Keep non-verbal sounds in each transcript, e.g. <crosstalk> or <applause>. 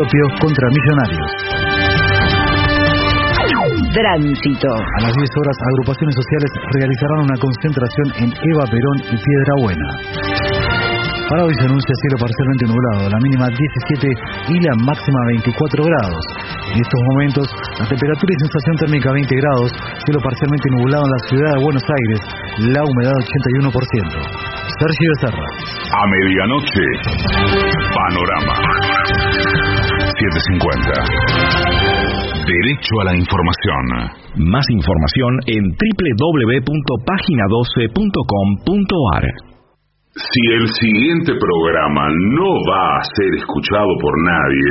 propio contra Millonarios. Tránsito. A las 10 horas, agrupaciones sociales realizarán una concentración en Eva Perón y Piedra Buena. Para hoy se anuncia cielo parcialmente nublado, la mínima 17 y la máxima 24 grados. En estos momentos, la temperatura y sensación térmica 20 grados, cielo parcialmente nublado en la ciudad de Buenos Aires, la humedad 81%. Sergio Becerra. A medianoche, Panorama. 750. Derecho a la información. Más información en www.pagina12.com.ar. Si el siguiente programa no va a ser escuchado por nadie,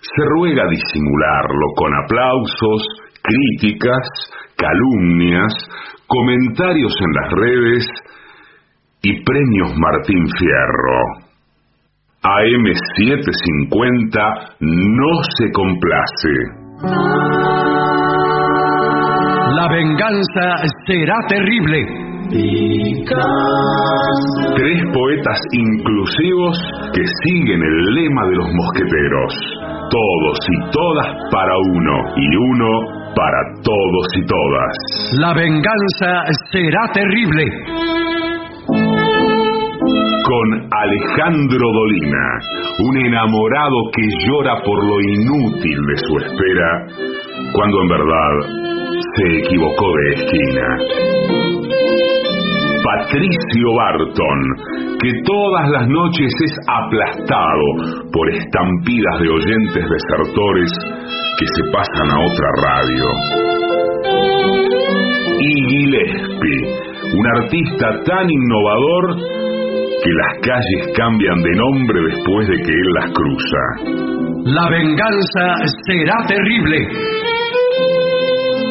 se ruega disimularlo con aplausos, críticas, calumnias, comentarios en las redes y premios Martín Fierro. AM750 no se complace. La venganza será terrible. Tres poetas inclusivos que siguen el lema de los mosqueteros. Todos y todas para uno y uno para todos y todas. La venganza será terrible. Con Alejandro Dolina, un enamorado que llora por lo inútil de su espera, cuando en verdad se equivocó de esquina. Patricio Barton, que todas las noches es aplastado por estampidas de oyentes desertores que se pasan a otra radio. Y Gillespie, un artista tan innovador que las calles cambian de nombre después de que él las cruza. La venganza será terrible.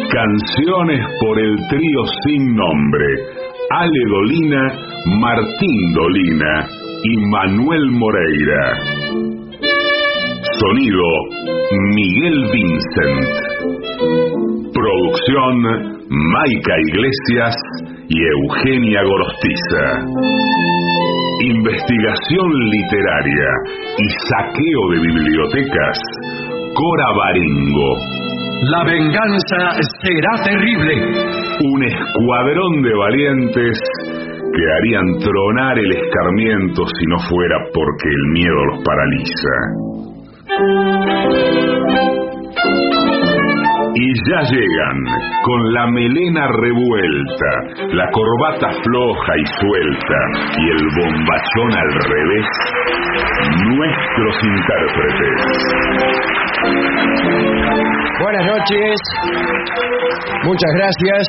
Canciones por el trío sin nombre. Ale Dolina, Martín Dolina y Manuel Moreira. Sonido Miguel Vincent. Producción Maica Iglesias y Eugenia Gorostiza. Investigación literaria y saqueo de bibliotecas. Cora Baringo. La venganza será terrible. Un escuadrón de valientes que harían tronar el escarmiento si no fuera porque el miedo los paraliza. Y ya llegan, con la melena revuelta, la corbata floja y suelta y el bombachón al revés, nuestros intérpretes. Buenas noches, muchas gracias.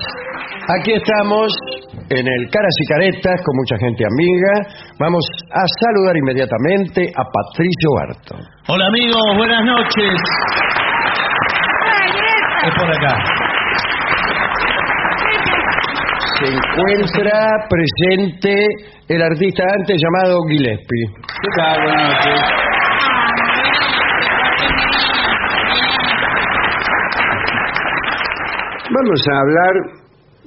Aquí estamos en el Caras y Caretas con mucha gente amiga. Vamos a saludar inmediatamente a Patricio Barto. Hola amigos, buenas noches. Es por acá. Se encuentra presente el artista antes llamado Gillespie. ¿Qué tal? Buenas noches. Vamos a hablar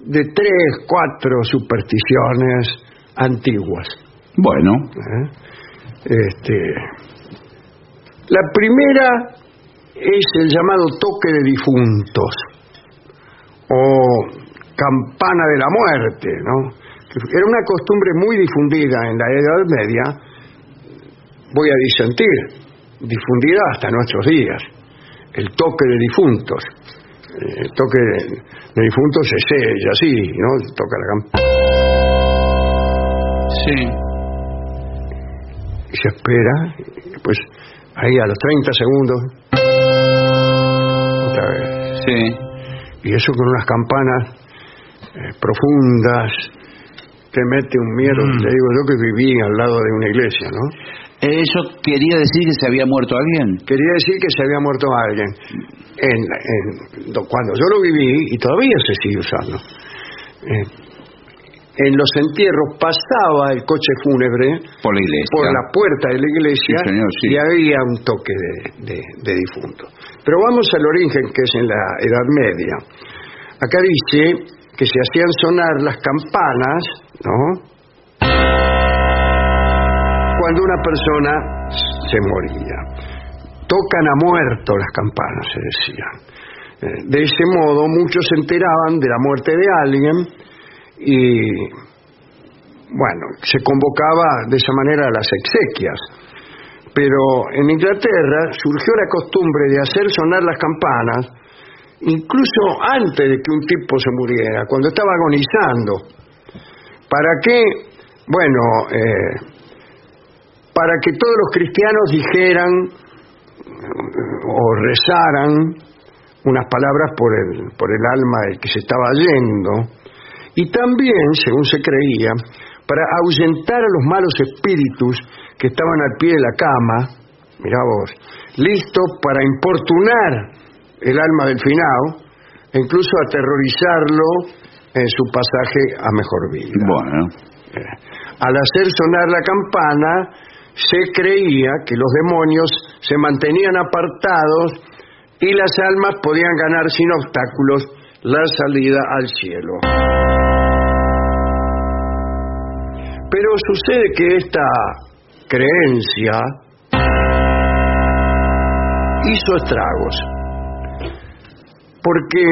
de tres, cuatro supersticiones antiguas. Bueno, ¿eh? Este, la primera es el llamado toque de difuntos o campana de la muerte, ¿no? Era una costumbre muy difundida en la Edad Media, voy a disentir, difundida hasta nuestros días, el toque de difuntos. El toque de, difuntos es ella, así, ¿no? Toca la campana sí. y se espera, después ahí a los 30 segundos, otra vez. Sí. y eso con unas campanas eh, profundas que mete un miedo. Mm. Le digo yo que viví al lado de una iglesia, ¿no? Eso quería decir que se había muerto alguien. Quería decir que se había muerto alguien. En, en- do- cuando yo lo viví, y todavía se sigue usando, eh, en los entierros pasaba el coche fúnebre Por la iglesia. por la puerta de la iglesia Sí, señor, sí. y había un toque de, de, de difunto. Pero vamos al origen, que es en la Edad Media. Acá dice que se hacían sonar las campanas, ¿no? Cuando una persona se moría. tocan a muerto las campanas, se decían. Eh, De ese modo muchos se enteraban de la muerte de alguien y, bueno, se convocaba de esa manera a las exequias. Pero en Inglaterra surgió la costumbre de hacer sonar las campanas incluso antes de que un tipo se muriera, cuando estaba agonizando. ¿Para qué? Bueno, eh, para que todos los cristianos dijeran eh, o rezaran unas palabras por el, por el alma del que se estaba yendo, y también, según se creía, para ahuyentar a los malos espíritus que estaban al pie de la cama, mirá vos, listos para importunar el alma del finado e incluso aterrorizarlo en su pasaje a mejor vida. Bueno. Al hacer sonar la campana, se creía que los demonios se mantenían apartados y las almas podían ganar sin obstáculos la salida al cielo. Pero sucede que esta creencia hizo estragos, porque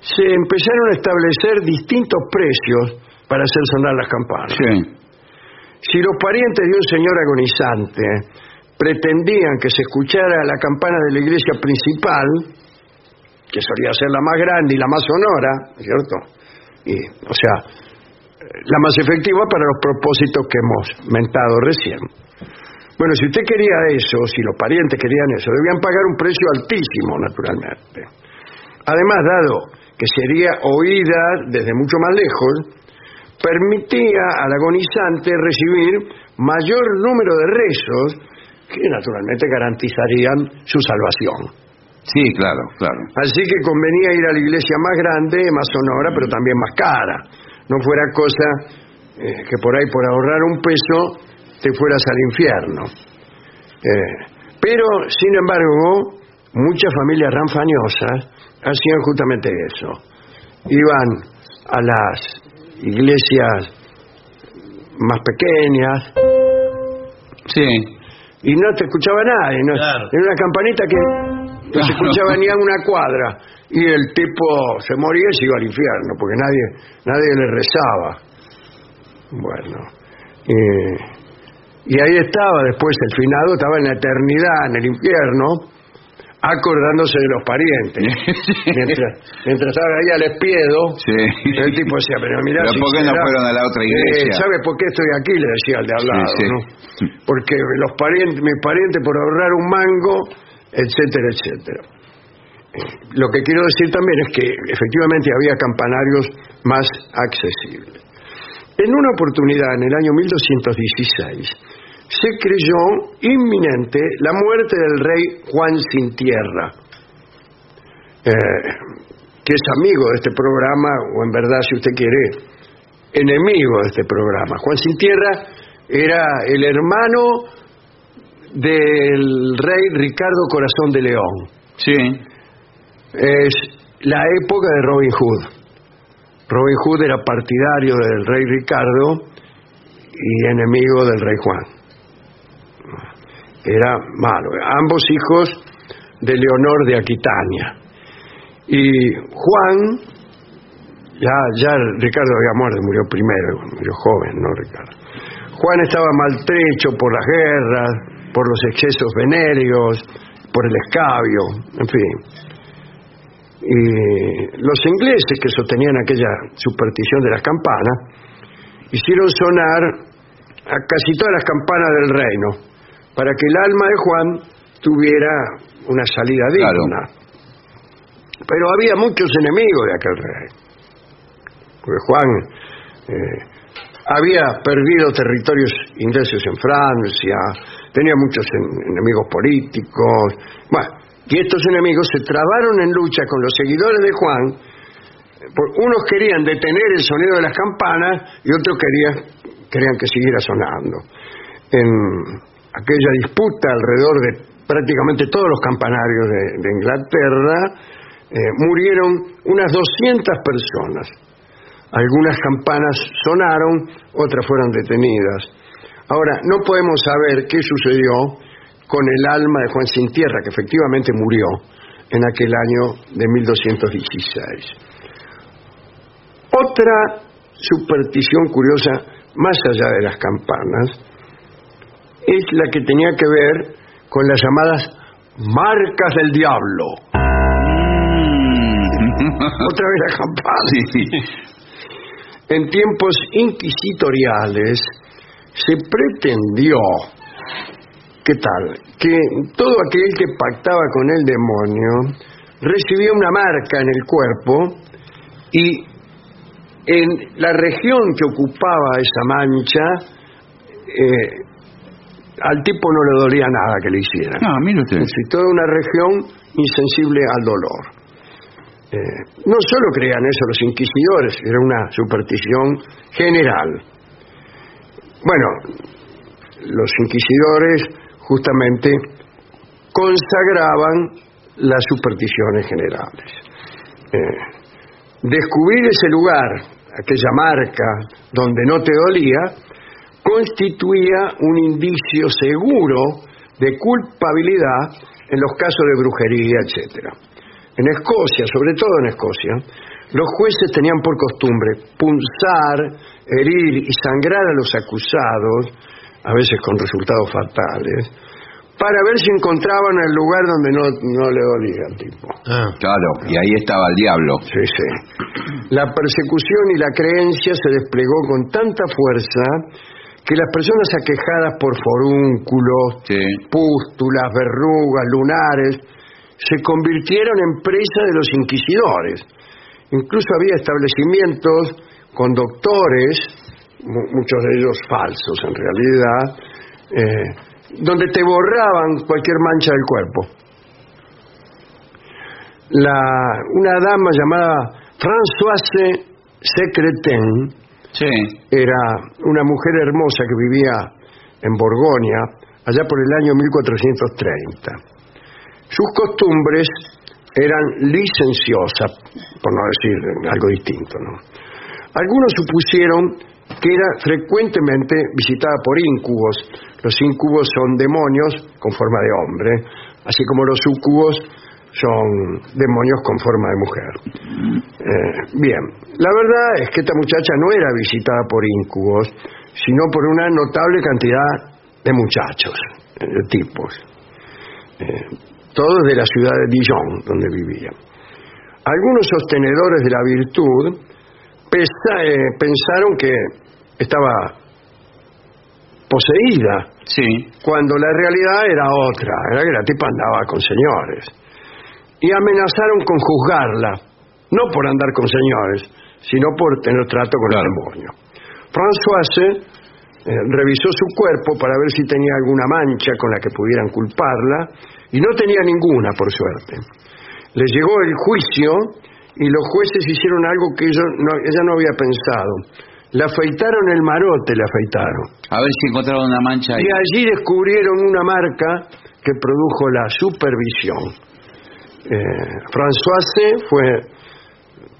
se empezaron a establecer distintos precios para hacer sonar las campanas. Sí. Si los parientes de un señor agonizante pretendían que se escuchara la campana de la iglesia principal, que solía ser la más grande y la más sonora, ¿cierto? Y, o sea, la más efectiva para los propósitos que hemos mentado recién. Bueno, si usted quería eso, si los parientes querían eso, debían pagar un precio altísimo, naturalmente. Además, dado que sería oída desde mucho más lejos, permitía al agonizante recibir mayor número de rezos que naturalmente garantizarían su salvación. Sí, claro, claro. Así que convenía ir a la iglesia más grande, más sonora, pero también más cara. No fuera cosa eh, que por ahí por ahorrar un peso te fueras al infierno. Eh, pero, sin embargo, muchas familias ranfañosas hacían justamente eso. Iban a las iglesias más pequeñas Sí. Y no te escuchaba nadie. ¿no? Claro. Era una campanita que no se escuchaba ni a una cuadra. Y el tipo se moría y se iba al infierno, porque nadie, nadie le rezaba. Bueno. eh, y ahí estaba después el finado, estaba en la eternidad, en el infierno, acordándose de los parientes. <laughs> mientras, mientras estaba ahí al espiedo, Sí. el tipo decía, pero mirá, Pero si ¿por qué no fueron a la otra iglesia? Eh, ¿Sabe por qué estoy aquí? Le decía al de al lado, Sí, sí. ¿no? Porque los parientes, mis parientes por ahorrar un mango, etcétera, etcétera. Eh, Lo que quiero decir también es que efectivamente había campanarios más accesibles. En una oportunidad, en el año 1216, se creyó inminente la muerte del rey Juan Sin Tierra, eh, que es amigo de este programa, o en verdad, si usted quiere, enemigo de este programa. Juan Sin Tierra era el hermano del rey Ricardo Corazón de León. Sí. Es la época de Robin Hood. Robin Hood era partidario del rey Ricardo y enemigo del rey Juan. Era malo. Ambos hijos de Leonor de Aquitania. Y Juan, ya, ya Ricardo había muerto, murió primero, murió joven, ¿no, Ricardo? Juan estaba maltrecho por las guerras, por los excesos venéreos, por el escabio, en fin. Y los ingleses que sostenían aquella superstición de las campanas hicieron sonar a casi todas las campanas del reino para que el alma de Juan tuviera una salida Claro. digna. Pero había muchos enemigos de aquel rey. Porque Juan eh, había perdido territorios ingleses en Francia, tenía muchos en- enemigos políticos. Bueno, y estos enemigos se trabaron en lucha con los seguidores de Juan. Unos querían detener el sonido de las campanas y otros querían, querían que siguiera sonando. En aquella disputa alrededor de prácticamente todos los campanarios de, Inglaterra, eh, murieron unas 200 personas. Algunas campanas sonaron, otras fueron detenidas. Ahora, no podemos saber qué sucedió con el alma de Juan Sin Tierra, que efectivamente murió en aquel año de 1216. Otra superstición curiosa, más allá de las campanas, es la que tenía que ver con las llamadas marcas del diablo. Otra vez la campana. En tiempos inquisitoriales se pretendió, ¿qué tal? Que todo aquel que pactaba con el demonio recibía una marca en el cuerpo y en la región que ocupaba esa mancha, eh, al tipo no le dolía nada que le hicieran. No, mire usted. Toda una región insensible al dolor. Eh, no solo creían eso los inquisidores, era una superstición general. Bueno, los inquisidores justamente consagraban las supersticiones generales. Eh, descubrir ese lugar, aquella marca donde no te dolía, constituía un indicio seguro de culpabilidad en los casos de brujería, etcétera. En Escocia, sobre todo en Escocia, los jueces tenían por costumbre punzar, herir y sangrar a los acusados, a veces con resultados fatales, para ver si encontraban el lugar donde no, no le dolía al tipo. Claro, y ahí estaba el diablo. Sí, sí. La persecución y la creencia se desplegó con tanta fuerza que las personas aquejadas por forúnculos, Sí. pústulas, verrugas, lunares, se convirtieron en presa de los inquisidores. Incluso había establecimientos con doctores, mu- muchos de ellos falsos en realidad, eh, donde te borraban cualquier mancha del cuerpo. La, una dama llamada Françoise Secretin Sí. era una mujer hermosa que vivía en Borgoña, allá por el año 1430. Sus costumbres eran licenciosas, por no decir algo distinto. ¿no? Algunos supusieron que era frecuentemente visitada por íncubos. Los íncubos son demonios con forma de hombre, así como los súcubos son demonios con forma de mujer. Eh, bien, la verdad es que esta muchacha no era visitada por íncubos, sino por una notable cantidad de muchachos, eh, de tipos, eh, todos de la ciudad de Dijon, donde vivía. Algunos sostenedores de la virtud pesa- eh, pensaron que estaba poseída, Sí. cuando la realidad era otra, era que la tipa andaba con señores. Y amenazaron con juzgarla, no por andar con señores, sino por tener trato con el demonio. Françoise eh, revisó su cuerpo para ver si tenía alguna mancha con la que pudieran culparla, y no tenía ninguna, por suerte. Le llegó el juicio y los jueces hicieron algo que no- ella no había pensado. Le afeitaron el marote, le afeitaron. A ver si encontraron una mancha ahí. Y allí descubrieron una marca que produjo la supervisión. Eh, Françoise fue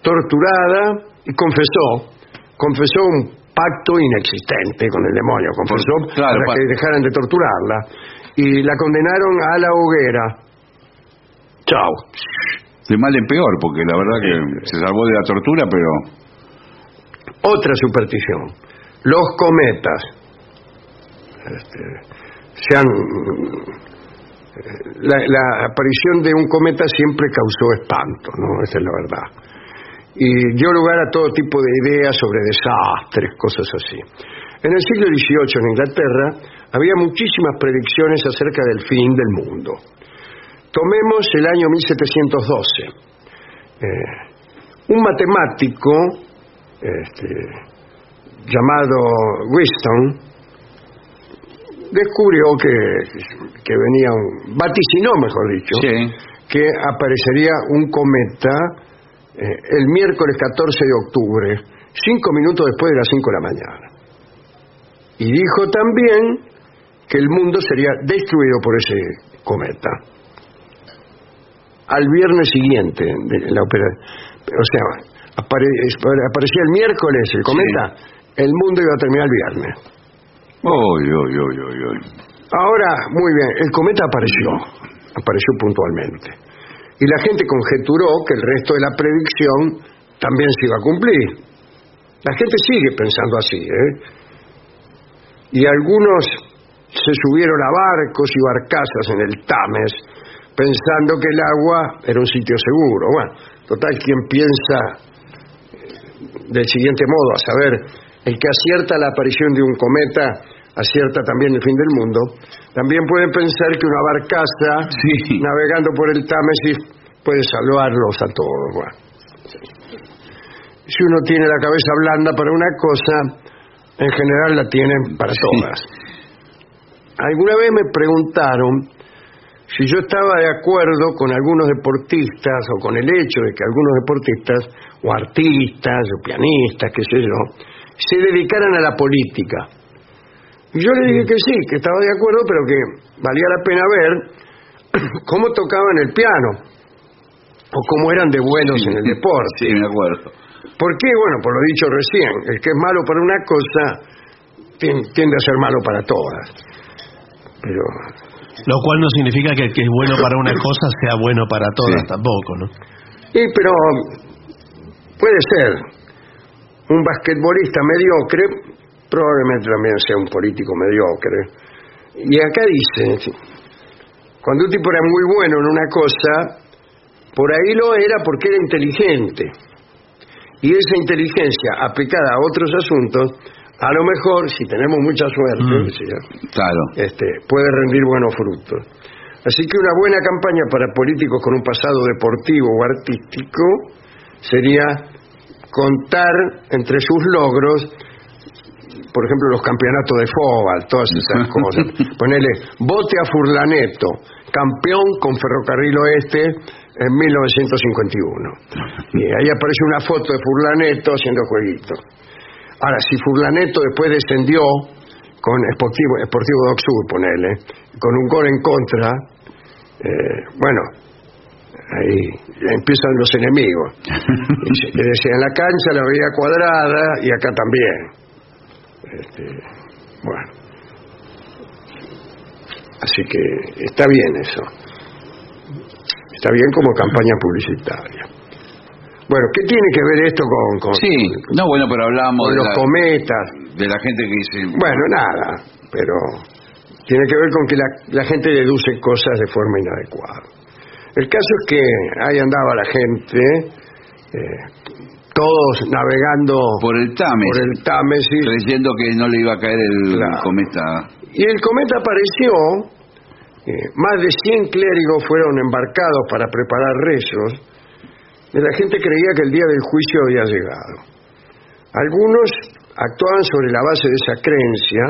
torturada y confesó, confesó un pacto inexistente con el demonio, confesó Claro, para pa- que dejaran de torturarla y la condenaron a la hoguera. Chao. De mal en peor, porque la verdad que se salvó de la tortura, pero... Otra superstición. Los cometas. Este, se han, la, aparición de un cometa siempre causó espanto, ¿no? Esa es la verdad. Y dio lugar a todo tipo de ideas sobre desastres, cosas así. En el siglo XVIII en Inglaterra había muchísimas predicciones acerca del fin del mundo. Tomemos el año 1712. Eh, un matemático este, llamado Weston descubrió que, que venía un, vaticinó mejor dicho, Sí. que aparecería un cometa eh, el miércoles 14 de octubre, cinco minutos después de las 5 de la mañana. Y dijo también que el mundo sería destruido por ese cometa. Al viernes siguiente de la opera, o sea, apare- aparecía el miércoles el cometa, el mundo iba a terminar el viernes. Uy, uy, uy, uy, uy. Ahora, muy bien, el cometa apareció, apareció puntualmente. Y la gente conjeturó que el resto de la predicción también se iba a cumplir. La gente sigue pensando así, ¿eh? Y algunos se subieron a barcos y barcazas en el Tames, pensando que el agua era un sitio seguro. Bueno, total, quien piensa del siguiente modo, a saber, el que acierta la aparición de un cometa acierta también el fin del mundo, también pueden pensar que una barcaza Sí. navegando por el Támesis puede salvarlos a todos. Bueno. Si uno tiene la cabeza blanda para una cosa, en general la tienen para todas. Alguna vez me preguntaron si yo estaba de acuerdo con algunos deportistas o con el hecho de que algunos deportistas o artistas o pianistas, qué sé yo, se dedicaran a la política. Y yo le dije que sí, que estaba de acuerdo, pero que valía la pena ver <clears throat> cómo tocaban el piano o cómo eran de buenos en el deporte. Sí, me acuerdo. ¿Por qué? Bueno, por lo dicho recién, el que es malo para una cosa tien- tiende a ser malo para todas. Pero Lo cual no significa que el que es bueno para una <clears throat> cosa sea bueno para todas Sí. tampoco, ¿no? Sí, pero puede ser. Un basquetbolista mediocre probablemente también sea un político mediocre. Y acá dice, cuando un tipo era muy bueno en una cosa, por ahí lo era porque era inteligente. Y esa inteligencia aplicada a otros asuntos, a lo mejor, si tenemos mucha suerte, Mm. yo, Claro. este, puede rendir buenos frutos. Así que una buena campaña para políticos con un pasado deportivo o artístico sería contar entre sus logros, por ejemplo, los campeonatos de fútbol, todas esas <laughs> cosas. Ponerle bote a Furlaneto, campeón con Ferrocarril Oeste en 1951. Y ahí aparece una foto de Furlaneto haciendo jueguitos. Ahora, si Furlaneto después descendió con Sportivo, Sportivo Doc Sur, ponele, con un gol en contra, eh, bueno, ahí empiezan los enemigos. <laughs> Y se- que decía, en la cancha la veía cuadrada y acá también. Este, bueno. Así que está bien eso. Está bien como campaña publicitaria. Bueno, ¿qué tiene que ver esto con, con, Sí, no, bueno, pero hablábamos con de los la, cometas? de la gente que dice... Bueno, nada, pero tiene que ver con que la, la gente deduce cosas de forma inadecuada. El caso es que ahí andaba la gente, eh, todos navegando Por el Tames, por el Támesis, creyendo que no le iba a caer el Claro. cometa. y el cometa apareció, eh, más de 100 clérigos fueron embarcados para preparar rezos, y la gente creía que el día del juicio había llegado. Algunos actuaban sobre la base de esa creencia,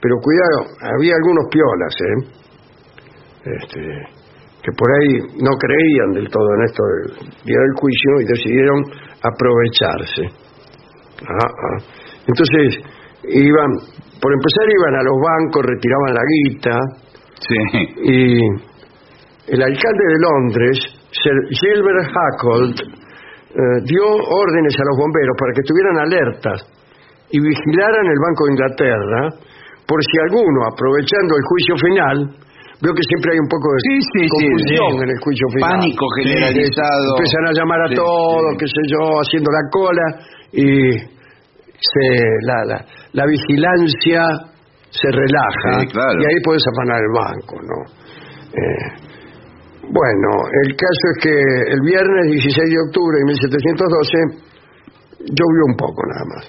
pero cuidado, había algunos piolas, ¿eh? Este, que por ahí no creían del todo en esto del día del juicio y decidieron aprovecharse. Ah, ah. Entonces, iban, por empezar iban a los bancos, retiraban la guita, Sí. y el alcalde de Londres, Sir Gilbert Hackhold, eh, dio órdenes a los bomberos para que estuvieran alertas y vigilaran el Banco de Inglaterra por si alguno, aprovechando el juicio final, veo que siempre hay un poco de Sí, confusión sí. en el juicio final. Pánico generalizado. Empiezan a llamar a todos, qué sé yo, haciendo la cola y se, la, la, la vigilancia se relaja Sí, claro. y ahí puedes afanar el banco, ¿no? Eh, bueno, el caso es que el viernes 16 de octubre de 1712 llovió un poco nada más.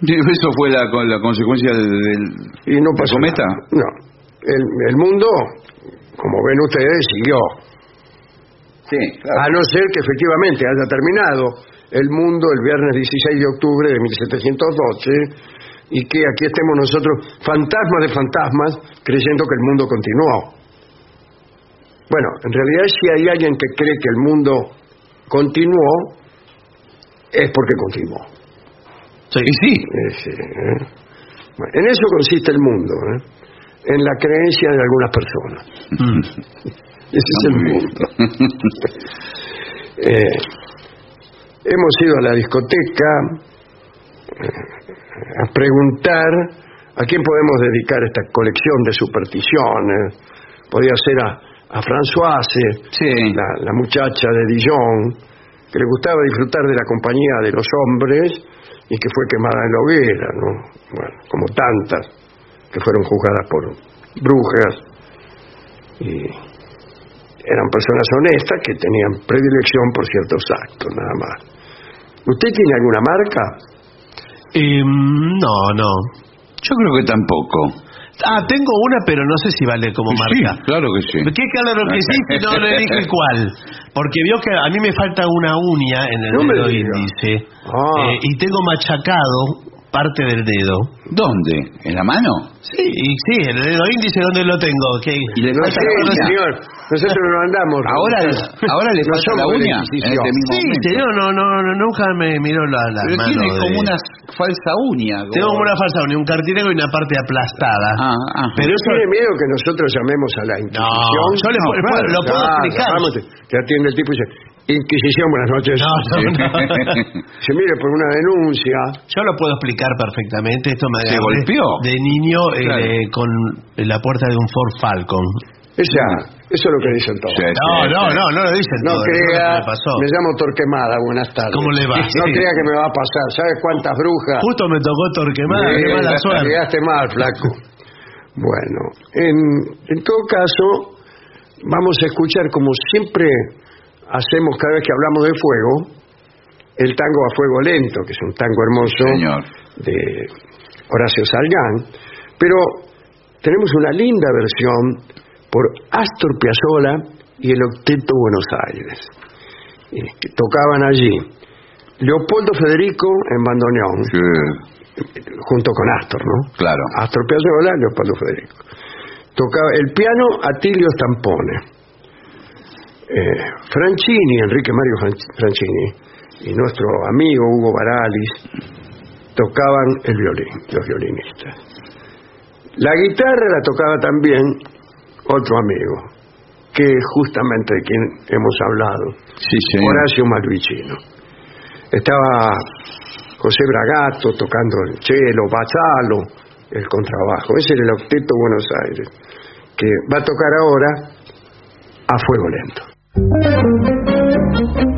Eso fue la, la consecuencia del, del- Y no pasó cometa. nada. No. El, el mundo, como ven ustedes, siguió. Sí, claro. A no ser que efectivamente haya terminado el mundo el viernes 16 de octubre de 1712 y que aquí estemos nosotros, fantasmas de fantasmas, creyendo que el mundo continuó. Bueno, en realidad si hay alguien que cree que el mundo continuó, es porque continuó. Sí. Y sí, Es, eh, bueno, en eso consiste el mundo, ¿eh? En la creencia de algunas personas. Mm. Ese es el mundo. <laughs> Eh, hemos ido a la discoteca a preguntar ¿A quién podemos dedicar esta colección de supersticiones? Podría ser a, a Françoise, Sí. la, la muchacha de Dijon, que le gustaba disfrutar de la compañía de los hombres y que fue quemada en la hoguera, ¿no? Bueno, como tantas que fueron juzgadas por brujas y eran personas honestas que tenían predilección por ciertos actos, nada más. ¿Usted tiene alguna marca? Eh, no, no. Yo creo que tampoco. Ah, tengo una, pero no sé si vale como Sí, marca. claro que sí. ¿Qué claro que sí? <laughs> No le dije cuál. Porque vio que a mí me falta una uña en el No dedo índice. Ah. Eh, y tengo machacado parte del dedo. ¿Dónde? ¿En la mano? Sí, y sí, el dedo índice, ¿dónde lo tengo? ¿Qué? Y le No sé, la uña. señor. Nosotros no andamos. Ahora, ahora le No falta la uña. En este mismo Sí, momento. señor, no, no, no, nunca me miró la, la Pero mano tiene de- como una falsa uña. Tengo como una falsa uña, un cartílago y una parte aplastada. Ah, ajá. Pero eso... ¿Tiene miedo que nosotros llamemos a la No, Inquisición? yo le puedo- claro, lo puedo claro, explicar. vamos, te, te atiende el tipo y dice, Inquisición, buenas noches. No, no, no. <laughs> Se mire por una denuncia. Yo lo puedo explicar perfectamente. Esto me ¿Se golpeó? de niño eh, Claro. con la puerta de un Ford Falcon. Esa, eso es lo que dicen todos. Sí, No, sí, no, sí. no, no lo dicen No todo, eso crea, me pasó. me llamo Torquemada, buenas tardes. ¿Cómo le va? No Sí. crea que me va a pasar. ¿Sabes cuántas brujas? Justo me tocó Torquemada, qué Eh, mala suerte. Llegaste mal, flaco. Bueno, en, en todo caso, vamos a escuchar como siempre hacemos cada vez que hablamos de fuego, el tango a fuego lento, que es un tango hermoso Señor. de Horacio Salgán, pero tenemos una linda versión por Astor Piazzolla y el Octeto Buenos Aires, eh, que tocaban allí. Leopoldo Federico en bandoneón, Sí, junto con Astor, ¿no? claro. Astor Piazzolla, Leopoldo Federico. Tocaba el piano Atilio Stampone. Eh, Franchini, Enrique Mario Fran- Franchini, y nuestro amigo Hugo Baralis tocaban el violín, los violinistas. La guitarra la tocaba también otro amigo, que es justamente de quien hemos hablado, Sí, señor. Horacio Malvicino. Estaba José Bragato tocando el cello, Bazzalo, el contrabajo. Ese era el octeto Buenos Aires, que va a tocar ahora a fuego lento. Thank you.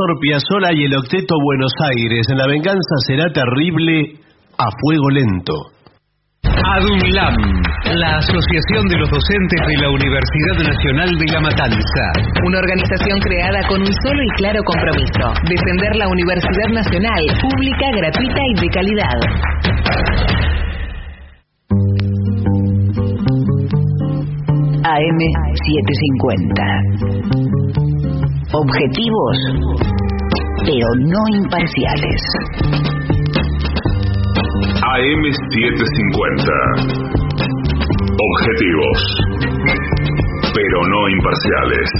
Astor Piazzolla y el octeto Buenos Aires. En la venganza será terrible a fuego lento. ADUNLAM, la Asociación de los Docentes de la Universidad Nacional de La Matanza. Una organización creada con un solo y claro compromiso, defender la Universidad Nacional, pública, gratuita y de calidad. AM 750. Objetivos, pero no imparciales. AM750. Objetivos, pero no imparciales.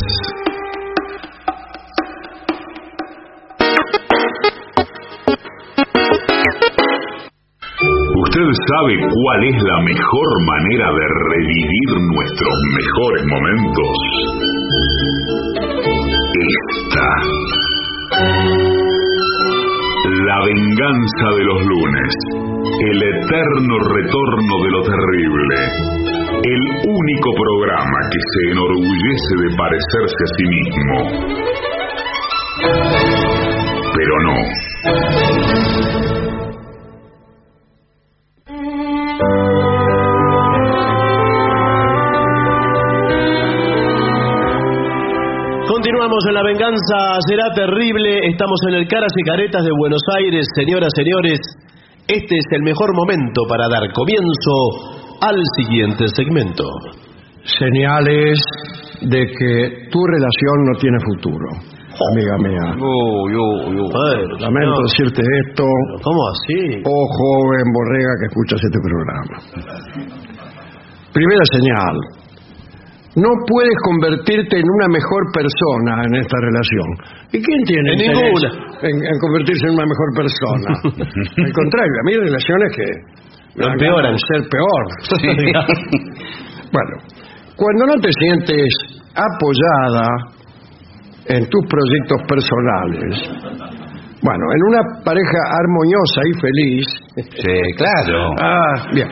¿Usted sabe cuál es la mejor manera de revivir nuestros mejores momentos? Esta. La venganza de los lunes. El eterno retorno de lo terrible. El único programa que se enorgullece de parecerse a sí mismo. Continuamos en La Venganza Será Terrible. Estamos en el Caras y Caretas de Buenos Aires. Señoras, señores, este es el mejor momento para dar comienzo al siguiente segmento. Señales de que tu relación no tiene futuro, amiga mía. Uy, uy, uy. Bueno, Lamento no, decirte esto, ¿Cómo así? oh joven borrega que escuchas este programa. Primera señal. No puedes convertirte en una mejor persona en esta relación. ¿Y quién tiene En interés ninguna. En, en convertirse en una mejor persona? <laughs> Al contrario, a mí hay relaciones que Lo empeoran. ser peor. <laughs> bueno, cuando no te sientes apoyada en tus proyectos personales, bueno, en una pareja armoniosa y feliz, Sí, claro. ah, bien.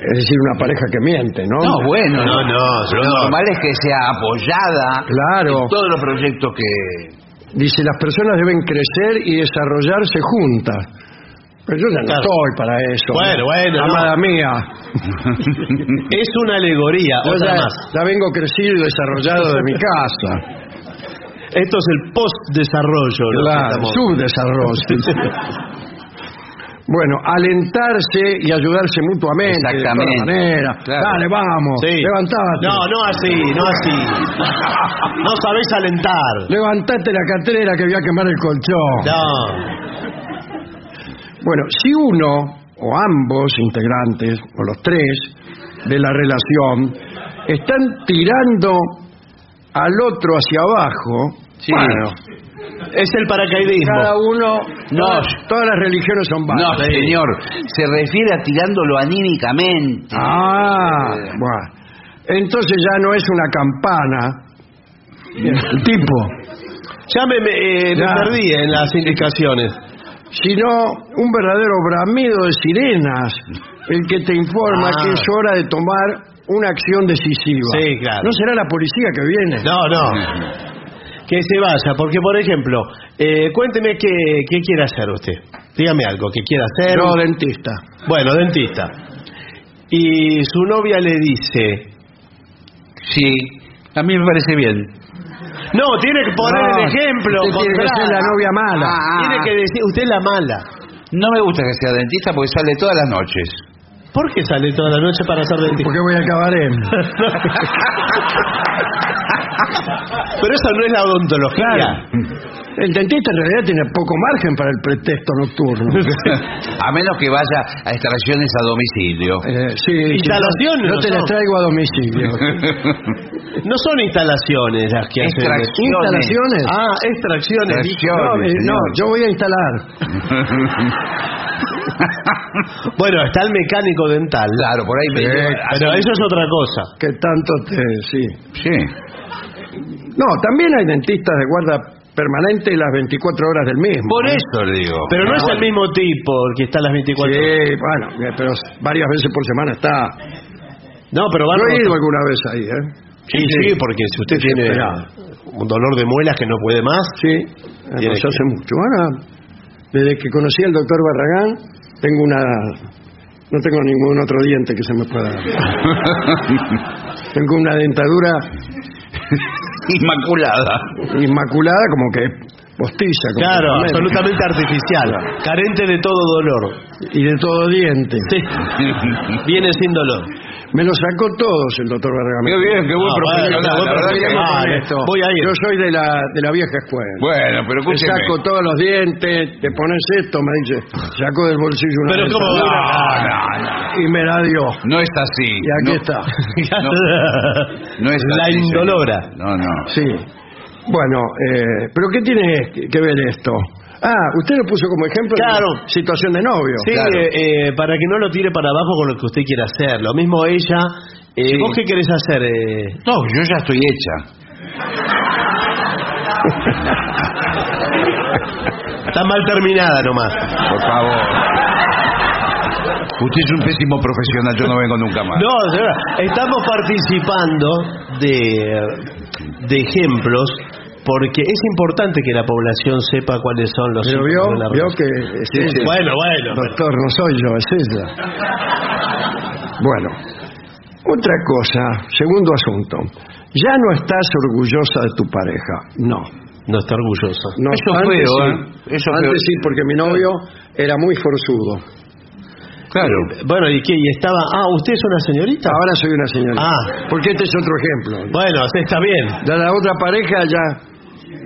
Es decir, una pareja que miente, ¿no? No, bueno. No, no, Lo normal es que sea apoyada Claro. en todos los proyectos que... Dice, las personas deben crecer y desarrollarse juntas. Pero yo ya no Claro. estoy para eso. Bueno, bueno, no. Amada mía, <laughs> Es una alegoría, yo otra ya, más. ya vengo crecido y desarrollado de mi casa. Esto es el post-desarrollo. Claro, subdesarrollo. <laughs> Bueno, alentarse y ayudarse mutuamente. Exactamente. De. Claro. Dale, vamos. Sí. Levantate. No, no así, no así. <laughs> No sabés alentar. Levantate la catrera que voy a quemar el colchón. No. Bueno, si uno o ambos integrantes, o los tres de la relación, están tirando al otro hacia abajo, Sí. bueno, Es el paracaidismo. cada uno, No. todas, todas las religiones son No, válidas. señor. Se refiere a tirándolo anímicamente. Ah, bueno. Entonces ya no es una campana. El tipo, Ya me, me, eh, me Ya. perdí en las indicaciones. sino un verdadero bramido de sirenas, el que te informa Ah. que es hora de tomar una acción decisiva. Sí, claro. ¿No será la policía que viene? No, no. <laughs> Que se vaya, porque por ejemplo, eh, cuénteme qué, qué quiere hacer usted. Dígame algo, ¿qué quiere hacer? No, dentista. Bueno, dentista. Y su novia le dice, Sí, a mí me parece bien. no, tiene que poner No, el ejemplo. usted tiene que contrario. ser la novia mala. Ah, Tiene que decir, usted es la mala. No me gusta que sea dentista porque sale todas las noches. ¿Por qué sale toda la noche para ser dentista? Porque voy al cabaret. <laughs> <laughs> <laughs> Pero eso no es la odontología. Claro. El dentista en realidad tiene poco margen para el pretexto nocturno. <laughs> A menos que vaya a extracciones a domicilio. Eh, sí, Instalaciones Yo no te son. las traigo a domicilio. <laughs> No son instalaciones las que hacen. Extracciones. ¿Instalaciones? Ah, extracciones. Extracciones. No, eh, no, yo voy a instalar. Bueno, está el mecánico dental. Claro, por ahí me Sí, Pero eso es otra cosa. Que tanto te. Sí. Sí. No, también hay dentistas de guarda permanente las 24 horas del mismo. Por ¿eh? eso le digo. Pero no es el mismo tipo el que está a las 24 horas. Sí, bueno, eh, pero varias veces por semana está. No, pero van Yo he ido alguna vez ahí, ¿eh? Sí, sí, porque si usted tiene un dolor de muelas que no puede más. Sí, Tiene pasó que- hace mucho. Ahora, desde que conocí al doctor Barragán, tengo una... No tengo ningún otro diente que se me pueda... <laughs> tengo una dentadura <laughs> Inmaculada. inmaculada como que postiza. Claro, absolutamente artificial. Carente de todo dolor. Y de todo diente. Sí. <laughs> Viene sin dolor. Me lo sacó todos el doctor Barragán. Qué bien, qué buen Ah, profesional. la verdad que- esto. voy a ir. Yo soy de la, de la vieja escuela. Bueno, pero Te escúcheme. saco todos los dientes, te pones esto, me dice, saco del bolsillo una Pero ¿cómo dentadura va? y me la dio. No es así. Y aquí no, está. <laughs> <laughs> No es La así, indolora. señor. No, no. Sí. Bueno, eh, pero ¿qué tiene que ver esto? Ah, usted lo puso como ejemplo Claro. de situación de novio. Sí, Claro. eh, eh, para que no lo tire para abajo con lo que usted quiera hacer. Lo mismo ella. Eh, Sí. ¿Vos qué querés hacer? Eh, No, yo ya estoy hecha. está mal terminada nomás. Por favor. Usted es un pésimo profesional, yo no vengo nunca más. No, señora, estamos participando de, de ejemplos porque es importante que la población sepa cuáles son los Pero vio, de la vio relación. que es ella. Bueno, bueno. Doctor, no soy yo, es ella. Bueno, otra cosa, segundo asunto. Ya no estás orgullosa de tu pareja. No. No está orgullosa. no Eso antes feo, sí. ¿eh? Eso antes feo. sí, porque mi novio era muy forzudo. Claro. Bueno, ¿y qué? ¿Y estaba...? Ah, ¿usted es una señorita? Ahora soy una señorita. Ah. Porque este es otro ejemplo. Bueno, está bien. La otra pareja ya,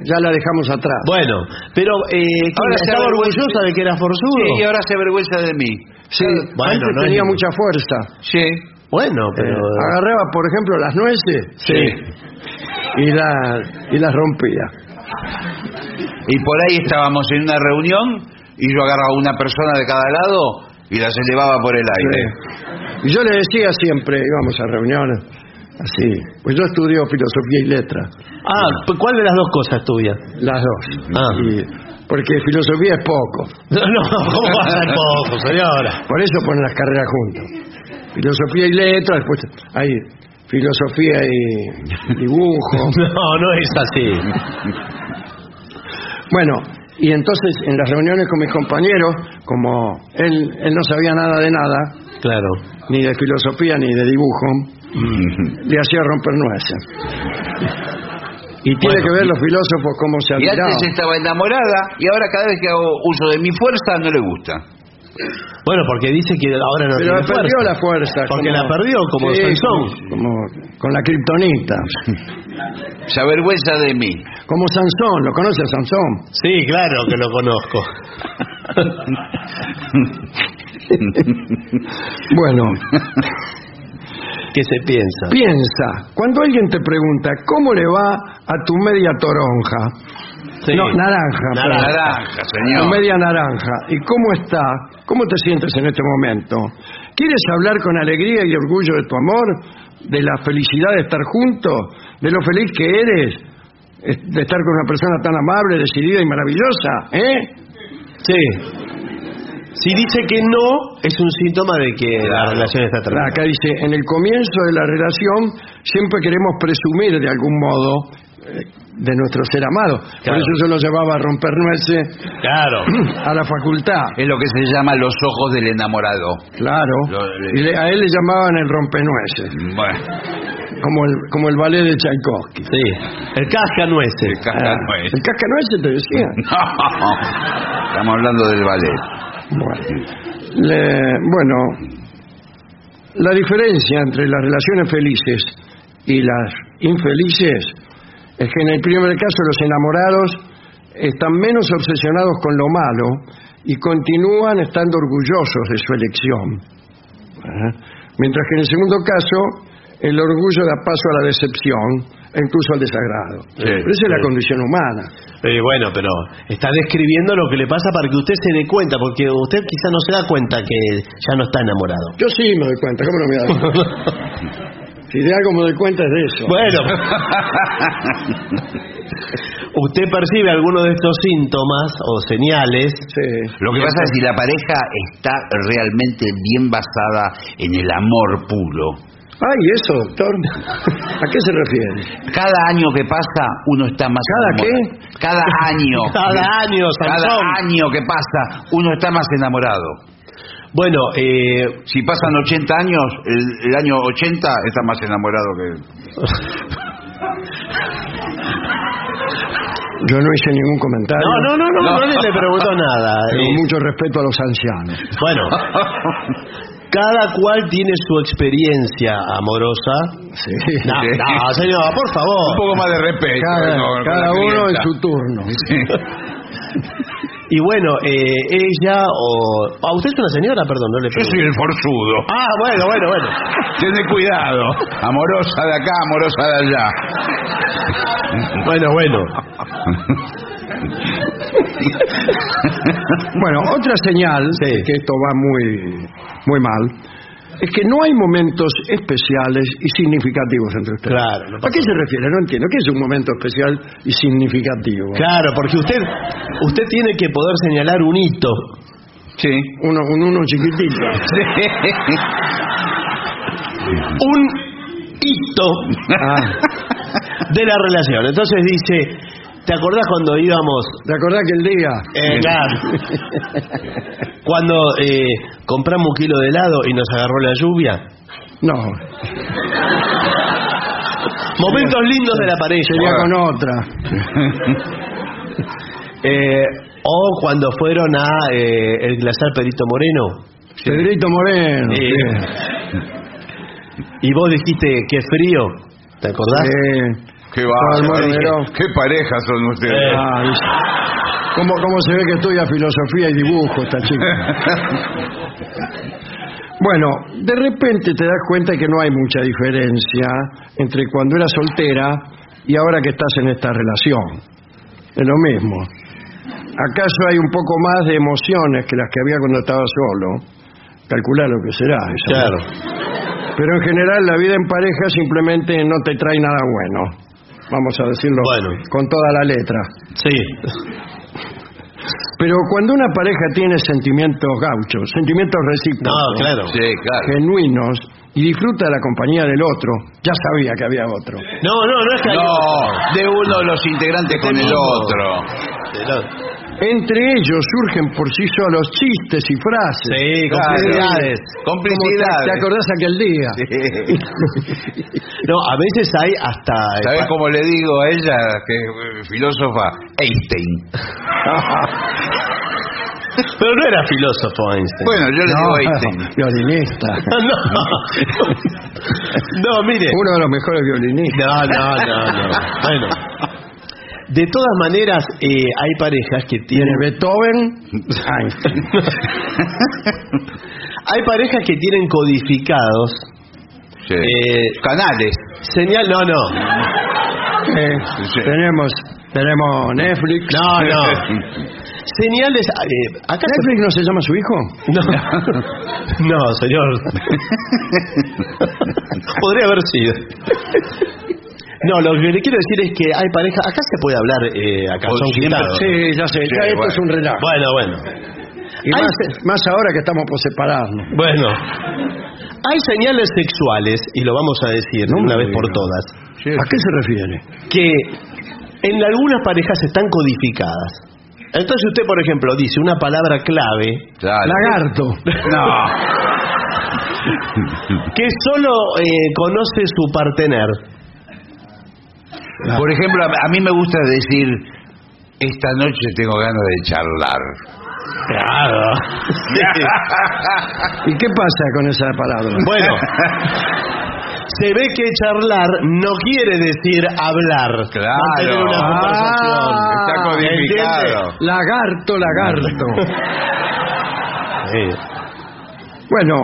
ya la dejamos atrás. Bueno, pero eh. Ahora se ¿estaba avergüenza. orgullosa de que era forzudo? Sí, y ahora se avergüenza de mí. Sí, Bueno, antes no tenía ningún- mucha fuerza. Sí. Bueno, Eh, pero... agarraba, por ejemplo, las nueces sí. y, la, y las rompía. Y por ahí estábamos en una reunión y yo agarraba a una persona de cada lado y las elevaba por el aire. Sí. Y yo le decía siempre, íbamos a reuniones, así, pues yo estudio filosofía y letras, Ah, ¿cuál de las dos cosas tuya? las dos. Ah. Y- porque filosofía es poco, <laughs> No, no, ¿cómo va a ser poco, señora? por eso ponen las carreras juntas. Filosofía y letras, después hay filosofía y dibujo. <laughs> No, no es así. Bueno, y entonces en las reuniones con mis compañeros, como él, él no sabía nada de nada, Claro. ni de filosofía ni de dibujo, le hacía romper nueces. Y tiene Bueno, que ver y- los filósofos cómo se Y admiraban. antes estaba enamorada y ahora cada vez que hago uso de mi fuerza no le gusta. Bueno, porque dice que ahora no Pero tiene perdió fuerza. la fuerza. Porque como- la perdió, como Sí, Sansón. Como con la kriptonita. Se avergüenza de mí. Como Sansón, ¿lo conoce a Sansón? Sí, claro que lo conozco. <laughs> Bueno, <laughs> ¿Qué se piensa? piensa, cuando alguien te pregunta, ¿cómo le va a tu media toronja? Sí. No, naranja. Naranja, Tu media naranja. ¿Y cómo está? ¿Cómo te sientes en este momento? ¿Quieres hablar con alegría y orgullo de tu amor? ¿De la felicidad de estar juntos? ¿De lo feliz que eres? ¿De estar con una persona tan amable, decidida y maravillosa? ¿Eh? Sí. Si dice que no, es un síntoma de que la relación está terminada. Acá dice, en el comienzo de la relación siempre queremos presumir de algún modo eh, de nuestro ser amado. Por eso yo lo llevaba a romper nueces Claro. <clears throat> a la facultad. Es lo que se llama los ojos del enamorado. Claro. Lo- Y le- a él le llamaban el rompenueces, Bueno, como el, como el ballet de Tchaikovsky. Sí. El cascanueces. cada Ah, nuez. ¿El cascanueces te decía? <laughs> No, estamos hablando del ballet. Bueno, le- bueno, la diferencia entre las relaciones felices y las infelices es que en el primer caso los enamorados están menos obsesionados con lo malo y continúan estando orgullosos de su elección. Mientras que en el segundo caso el orgullo da paso a la decepción e incluso al desagrado. Pero esa es la condición humana. Eh, bueno, pero está describiendo lo que le pasa para que usted se dé cuenta, porque usted quizá no se da cuenta que ya no está enamorado. Yo sí me doy cuenta, ¿cómo no me doy cuenta? <laughs> Si de algo me doy cuenta es de eso. Bueno, <laughs> usted percibe alguno de estos síntomas o señales. Sí. Lo que pasa es que si la pareja está realmente bien basada en el amor puro, Ay, eso, doctor. ¿A qué se refiere? Cada año que pasa, uno está más ¿Cada enamorado. Cada año. <laughs> Cada año, Cada Sansón. año que pasa, uno está más enamorado. Bueno, eh, Si pasan 80 años, el, el año 80 está más enamorado que... <laughs> Yo no hice ningún comentario. no, no, no, no, no, le preguntó <laughs> nada. Tengo Eh, mucho respeto a los ancianos. bueno, cada cual tiene su experiencia amorosa. Sí. No, no, señor, por Un favor. poco más de respeto. Cada, uno en su turno. Y bueno, eh, ella o... Ah, ¿Usted es una señora? Perdón, no le Yo soy el forzudo. Ah, bueno, bueno, bueno. Tiene cuidado. Amorosa de acá, amorosa de allá. Bueno, bueno. <laughs> Bueno, otra señal Sí. que esto va muy, muy mal es que no hay momentos especiales y significativos entre ustedes. Claro, no ¿A qué se refiere? No entiendo. ¿Qué es un momento especial y significativo? Claro, porque usted usted tiene que poder señalar un hito. Sí. Uno, un uno chiquitito. <laughs> Un hito Ah, de la relación. Entonces dice, ¿te acordás cuando íbamos... ¿Te acordás que el día? Eh, claro. <laughs> Cuando eh, compramos un kilo de helado y nos agarró la lluvia. No, Momentos lindos de la pareja. sería con otra. <laughs> Eh, o cuando fueron a eh, el glaciar Perito Moreno. Pedrito Moreno. Eh, sí. Y vos dijiste que frío. ¿Te acordás? Qué va. Qué parejas son ustedes. Eh. Ah, ¿Cómo, ¿Cómo se ve que estudia filosofía y dibujo esta chica? <laughs> Bueno, de repente te das cuenta que no hay mucha diferencia entre cuando eras soltera y ahora que estás en esta relación. Es lo mismo. ¿Acaso hay un poco más de emociones que las que había cuando estaba solo? Calcular lo que será eso. Claro. Pero en general la vida en pareja simplemente no te trae nada bueno. Vamos a decirlo Bueno. con toda la letra. Sí. Pero cuando una pareja tiene sentimientos gauchos, sentimientos No, recíprocos, claro. Sí, claro. genuinos, y disfruta de la compañía del otro, ya sabía que había otro. No, no, no es que No, otro. de uno de los integrantes con el otro. Entre ellos surgen por sí solos chistes y frases. Sí, Claro. complicidades. Te, Complicidades. ¿Te acordás aquel día? <laughs> No, a veces hay hasta... ¿Sabes cómo le digo a ella, que es filósofa? Einstein. <laughs> Pero no era filósofo Einstein. Bueno, yo le digo Einstein. <laughs> violinista. no. No, mire. Uno de los mejores violinistas. No, no, no, no. Bueno. De todas maneras, eh, hay parejas que Tiene tienen... Beethoven, Einstein. <laughs> Hay parejas que tienen codificados Sí. eh, Canales. señal... No, no. Eh, Sí. tenemos, tenemos Netflix. No, no. <laughs> Señales... eh, acá ¿Netflix no se llama su hijo? No, <laughs> no, señor. Podría haber sido. No, lo que le quiero decir es que hay parejas. Acá se puede hablar eh, a calzón quitado. Sí, ya sé, ya esto bueno. es un relajo. Bueno, bueno. Y Hay más, ahora que estamos por separarnos. Bueno. Hay señales sexuales, y lo vamos a decir No una vez por todas, ¿A qué se refiere? que en algunas parejas están codificadas. Entonces usted, por ejemplo, dice una palabra clave Claro. Lagarto. No. <laughs> que solo eh, conoce su partener. Por ejemplo, a a mí me gusta decir, esta noche tengo ganas de charlar. Claro. <laughs> ¿Y qué pasa con esa palabra? Bueno, se ve que charlar no quiere decir hablar. Claro. Mantener una Ah, conversación. Está codificado. Lagarto, lagarto. <laughs> Sí. Bueno,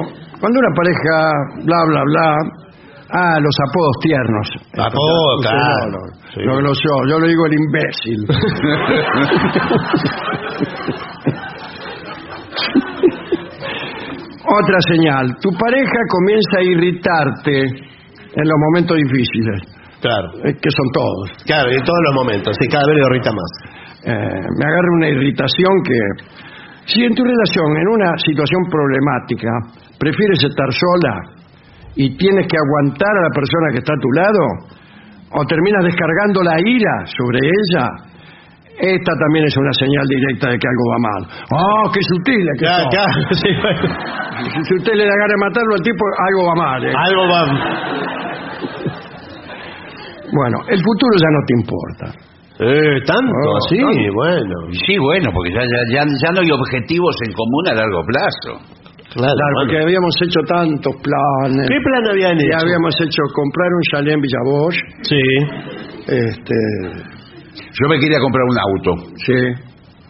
cuando una pareja bla, bla, bla, ah, los apodos tiernos. Apodos, claro. no, lo glosó, yo lo digo el imbécil. <laughs> Otra señal, tu pareja comienza a irritarte en los momentos difíciles, Claro. eh, que son todos. Claro, en todos los momentos. Sí, cada vez le irrita más. Eh, me agarra una irritación que si en tu relación, en una situación problemática, prefieres estar sola y tienes que aguantar a la persona que está a tu lado, o terminas descargando la ira sobre ella, esta también es una señal directa de que algo va mal. ¡Oh, qué sutil! que Ya, sí, <laughs> bueno. Si usted le da ganas de matarlo al tipo, algo va mal. ¿eh? Algo va. Bueno, el futuro ya no te importa. Eh, tanto, Oh, sí, tanto. bueno. Sí, bueno, porque ya, ya, ya, ya no hay objetivos en común a largo plazo. Claro, Claro, bueno. porque habíamos hecho tantos planes. ¿Qué plan habían Y hecho? habíamos hecho comprar un chalet en Villavoz. Sí. Este, Yo me quería comprar un auto. sí.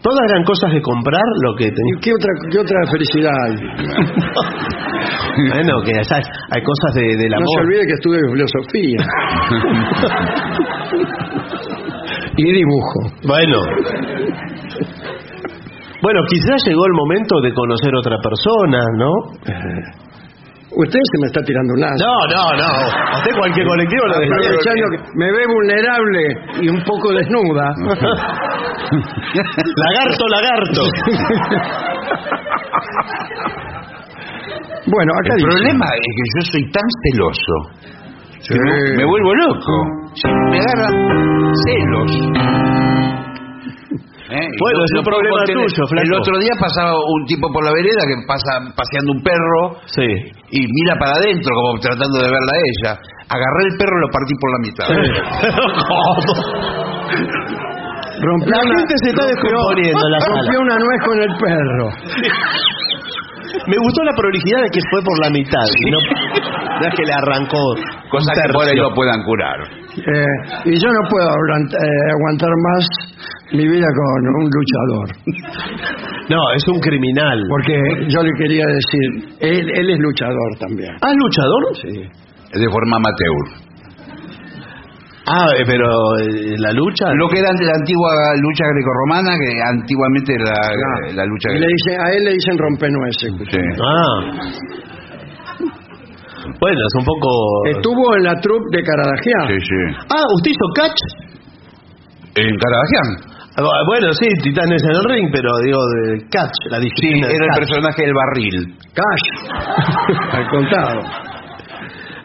Todas eran cosas de comprar lo que ¿Y tenía. qué otra, qué otra felicidad hay? <laughs> bueno, que ya sabes, hay cosas de, del No se amor. olvide que estudio filosofía. <laughs> y dibujo. Bueno. Bueno, quizás llegó el momento de conocer otra persona, ¿no? Usted se me está tirando un lazo. No, no, no. Usted cualquier colectivo lo dejaría. Aprovechando que me ve vulnerable y un poco desnuda. <laughs> Lagarto, lagarto. <laughs> Bueno, acá El dice. problema es que yo soy tan celoso. Sí. que me, me vuelvo loco. Sí, me agarran celos. ¿Eh? Bueno, no- es un problema tuyo, flaco. El otro día pasaba un tipo por la vereda que pasa paseando un perro Sí. y mira para adentro como tratando de verla a ella. Agarré el perro y lo partí por la mitad. <laughs> Rompió La una- gente se está descomponiendo en la sala. Rompió una nuez con el perro. <laughs> Me gustó la prolijidad de que fue por la mitad. y No, no es que le arrancó. Cosas que por ahí lo puedan curar. Eh, y yo no puedo aguant- eh, aguantar más mi vida con un luchador. No, es un criminal. Porque yo le quería decir, él, él es luchador también. ¿Ah, es luchador? Sí. De forma amateur. Ah, eh, pero eh, la lucha. Lo que era de la antigua lucha grecorromana, que antiguamente era la, la lucha Y le dice, a él le dicen rompenueces. Sí. Ah. Bueno, es un poco. Estuvo en la troupe de Caradagian. Sí, sí. Ah, ¿usted hizo catch? En Caradagian. Ah, Bueno, sí, Titanes en el ring, pero digo de catch, la disciplina. era el catch. personaje del barril. Cash. <laughs> Al contado.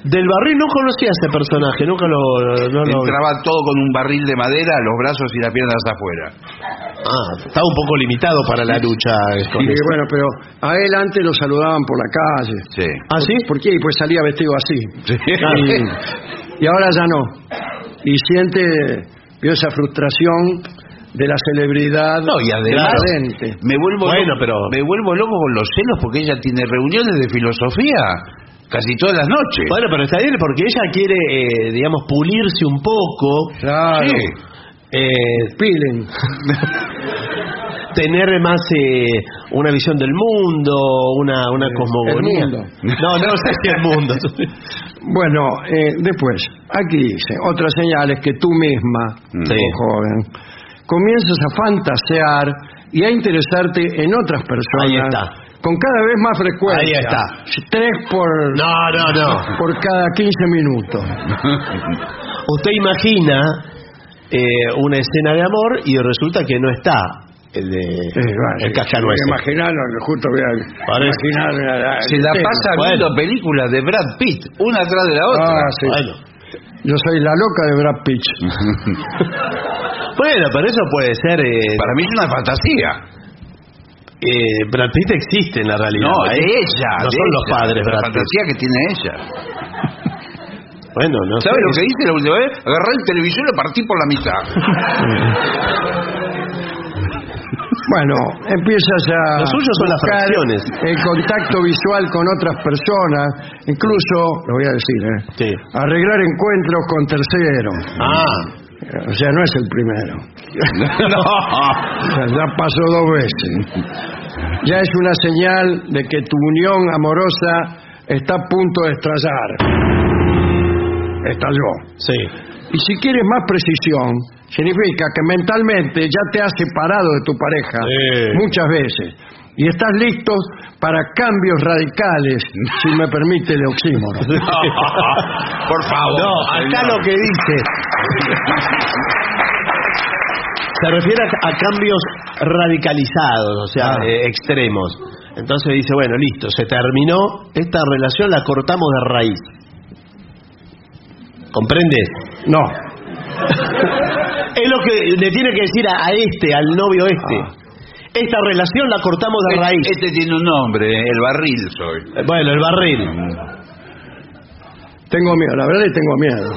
Del barril no conocía a ese personaje, nunca lo. No lo Entraba todo con un barril de madera, los brazos y las piernas afuera. Ah, estaba un poco limitado para la lucha. eh, con eso. bueno, pero a él antes lo saludaban por la calle. Sí. ¿Ah, sí? ¿Por qué? Pues salía vestido así. Sí. Y, <laughs> y ahora ya no. Y siente, vio esa frustración de la celebridad No, y además me vuelvo Bueno, loco, pero- me vuelvo loco con los celos porque ella tiene reuniones de filosofía casi todas las noches. Bueno, pero está bien porque ella quiere, eh, digamos, pulirse un poco, Claro. Sí. eh, <laughs> tener más eh, una visión del mundo, una, una cosmogonía. el mundo. No, no sé si el mundo. <laughs> Bueno, eh, después, aquí dice, otras señales que tú misma, Sí. oh, joven, comienzas a fantasear y a interesarte en otras personas Ahí está. Con cada vez más frecuencia. Ahí está. Tres por, No, no, no. por cada 15 minutos. <laughs> Usted imagina eh, una escena de amor y resulta que no está el de Eh, bueno, el cascanueces. Imaginarlo, justo voy a Parece. imaginar la- la- Se el la tema. pasa Bueno. viendo películas de Brad Pitt, una atrás de la otra. Ah, sí. Bueno. Yo soy la loca de Brad Pitt. <laughs> Bueno, pero eso puede ser. eh, Para mí es una fantasía. Eh, Brad Pitt existe en la realidad. No, ¿eh? de ella. No de son los ella, padres, La Brad Pitt. fantasía que tiene ella. Bueno, no ¿Sabes sé. lo que hice la última vez? Agarré el televisor y lo partí por la mitad. <laughs> Bueno, empiezas a Lo suyo son las buscar fracciones. el contacto visual con otras personas, incluso, lo voy a decir, ¿eh? Sí. arreglar encuentros con terceros. Ah, O sea, no es el primero. <laughs> no. O sea, ya pasó dos veces. Ya es una señal de que tu unión amorosa está a punto de estallar. Estalló. sí. Y si quieres más precisión, significa que mentalmente ya te has separado de tu pareja Sí. muchas veces y estás listo para cambios radicales, si me permite el oxímoron. <laughs> Por favor. No, acá lo que dice. Se refiere a, a cambios radicalizados, o sea, Ah. eh, extremos. Entonces dice, bueno, listo, se terminó, esta relación la cortamos de raíz. ¿Comprendes? No. <laughs> Es lo que le tiene que decir a, a este, al novio este. Esta relación la cortamos de raíz. Este tiene un nombre, el barril soy. Eh, Bueno, el barril. Tengo miedo, la verdad que tengo miedo.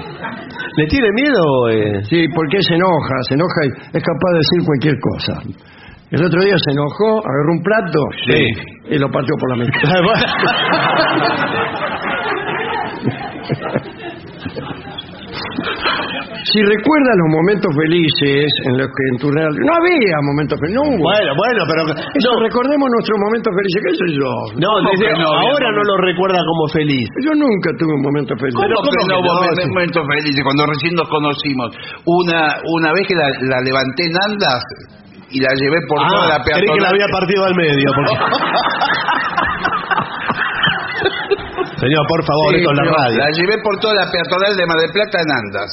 ¿Le tiene miedo? eh? Sí, porque se enoja, se enoja y es capaz de decir cualquier cosa. El otro día se enojó, agarró un plato Sí. y lo partió por la mitad. <laughs> <laughs> Si recuerdas los momentos felices en los que en tu real... No había momentos felices, no hubo. bueno, bueno, pero... Eso, recordemos nuestros momentos felices, ¿qué sé yo? No, ¿Cómo desde no ahora no lo recuerda como feliz. Yo nunca tuve un momento feliz. ¿Cómo, ¿cómo que no hubo momentos felices cuando recién nos conocimos? Una una vez que la, la levanté en andas y la llevé por toda la Ah, creí peatonal. que la había partido al medio. porque- <laughs> Señor, por favor, Sí, esto es la pero radio. La llevé por toda la peatonal de Mar del Plata en andas.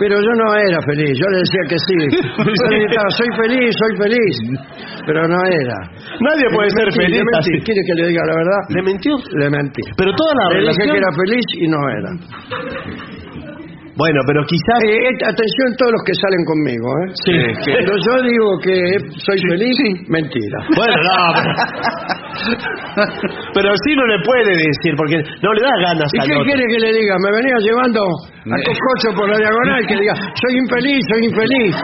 Pero yo no era feliz, yo le decía que sí. <laughs> Yo le gritaba, soy feliz, soy feliz. Pero no era. Nadie puede Le ser mentí, feliz le mentí. así. ¿Quiere que le diga la verdad? ¿Le mintió? Le mentí. Pero toda la Le dije relación... que era feliz y no era. Bueno, pero quizás... Eh, eh, atención todos los que salen conmigo, ¿eh? Sí. Cuando yo digo que soy feliz, mentira. Bueno, no, pero... <laughs> pero sí no le puede decir, porque no le da ganas ¿Y qué otro. quiere que le diga? Me venía llevando a Cococho por la diagonal que diga, soy infeliz, soy infeliz.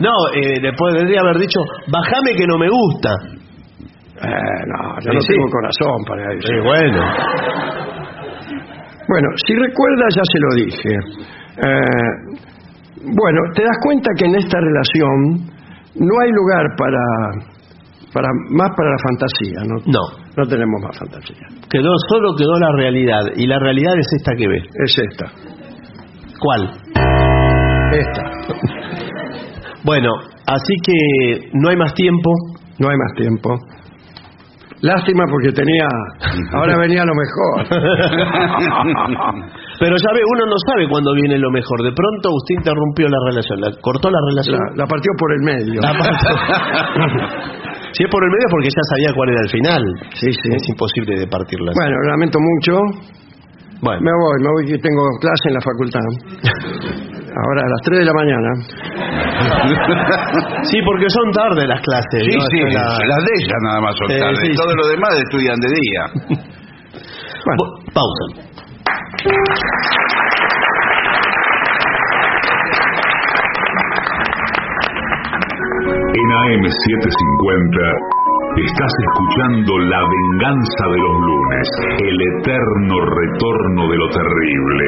No, eh, le podría haber dicho, bajame que no me gusta. Eh, no, yo Sí, no sí. tengo corazón para eso. Sí, bueno. Bueno, si recuerdas, ya se lo dije. Eh, bueno, te das cuenta que en esta relación no hay lugar para, para más para la fantasía, ¿no? No, No tenemos más fantasía. quedó solo quedó la realidad y la realidad es esta que ve. Es esta, ¿Cuál? esta. <laughs> Bueno, así que no hay más tiempo. No hay más tiempo. Lástima porque tenía, ahora venía lo mejor. <laughs> Pero ya ve, uno no sabe cuándo viene lo mejor. De pronto usted interrumpió la relación, la, cortó la relación. La, la partió por el medio. La partió. <laughs> si es por el medio es porque ya sabía cuál era el final. Sí, sí. Es imposible de partirla. Bueno, lamento mucho. Bueno. Me voy, me voy que tengo clase en la facultad. <laughs> Ahora a las 3 de la mañana. <laughs> Sí, porque son tarde las clases. Sí, ¿no? sí, la- las de ella nada más son Eh, tarde. sí, Todo sí. lo demás estudian de día. <laughs> Bueno, Bu- Pausa. En AM750 estás escuchando La venganza de los lunes, el eterno retorno de lo terrible.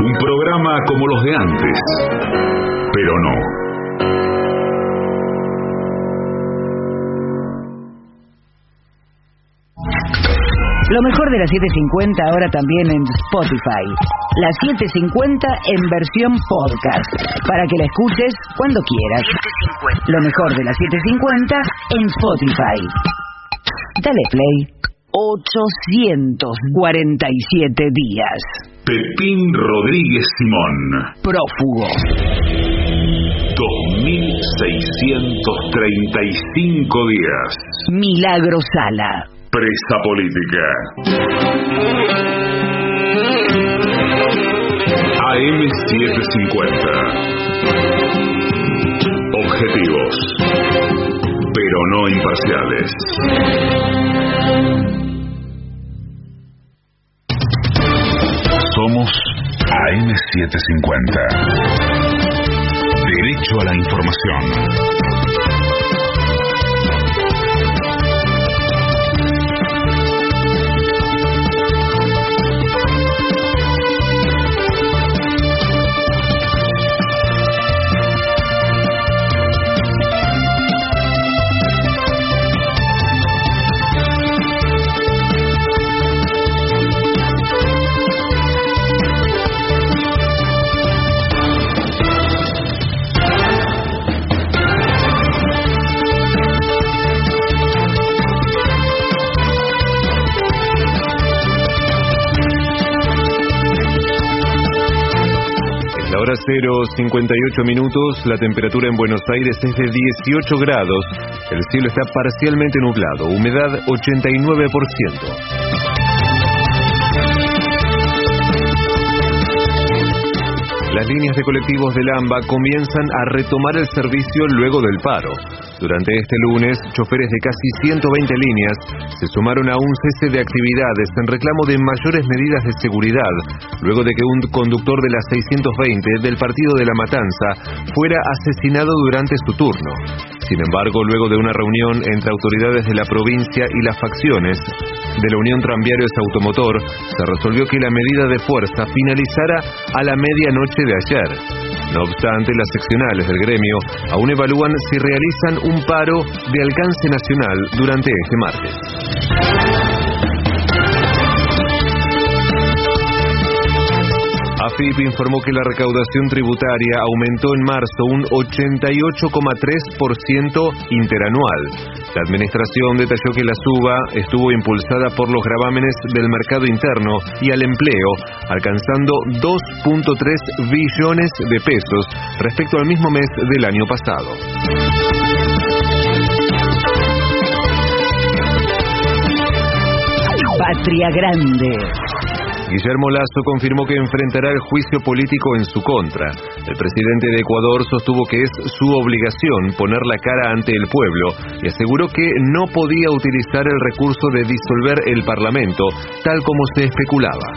Un programa como los de antes, pero no. Lo mejor de las 750 ahora también en Spotify. La 750 en versión podcast. Para que la escuches cuando quieras. Lo mejor de la 750 en Spotify. Dale play. 847 días. Pepín Rodríguez Simón, Prófugo. 2635 días. Milagro Sala. Presa política. AM750. Objetivos, pero no imparciales. Somos AM750. Derecho a la información. Hora 0, 58 minutos, la temperatura en Buenos Aires es de 18 grados, el cielo está parcialmente nublado, humedad 89%. Las líneas de colectivos del AMBA comienzan a retomar el servicio luego del paro. Durante este lunes, choferes de casi 120 líneas se sumaron a un cese de actividades en reclamo de mayores medidas de seguridad, luego de que un conductor de la 620 del Partido de la Matanza fuera asesinado durante su turno. Sin embargo, luego de una reunión entre autoridades de la provincia y las facciones de la Unión Tranviarios Automotor, se resolvió que la medida de fuerza finalizara a la medianoche de ayer. No obstante, las seccionales del gremio aún evalúan si realizan un paro de alcance nacional durante este martes. AFIP informó que la recaudación tributaria aumentó en marzo un 88,3% interanual. La administración detalló que la suba estuvo impulsada por los gravámenes del mercado interno y al empleo, alcanzando 2.3 billones de pesos respecto al mismo mes del año pasado. Patria Grande. Guillermo Lazo confirmó que enfrentará el juicio político en su contra. El presidente de Ecuador sostuvo que es su obligación poner la cara ante el pueblo y aseguró que no podía utilizar el recurso de disolver el Parlamento, tal como se especulaba.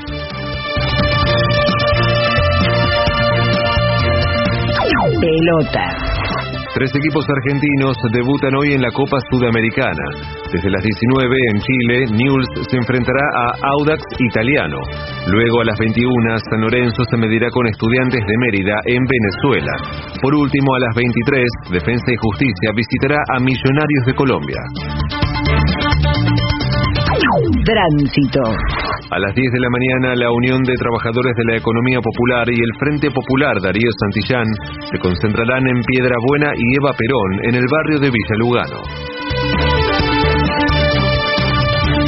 Pelota. Tres equipos argentinos debutan hoy en la Copa Sudamericana. Desde las 19 en Chile, Newell's se enfrentará a Audax Italiano. Luego a las 21, San Lorenzo se medirá con Estudiantes de Mérida en Venezuela. Por último, a las 23, Defensa y Justicia visitará a Millonarios de Colombia. Tránsito. A las 10 de la mañana, la Unión de Trabajadores de la Economía Popular y el Frente Popular Darío Santillán se concentrarán en Piedra Buena y Eva Perón en el barrio de Villa Lugano.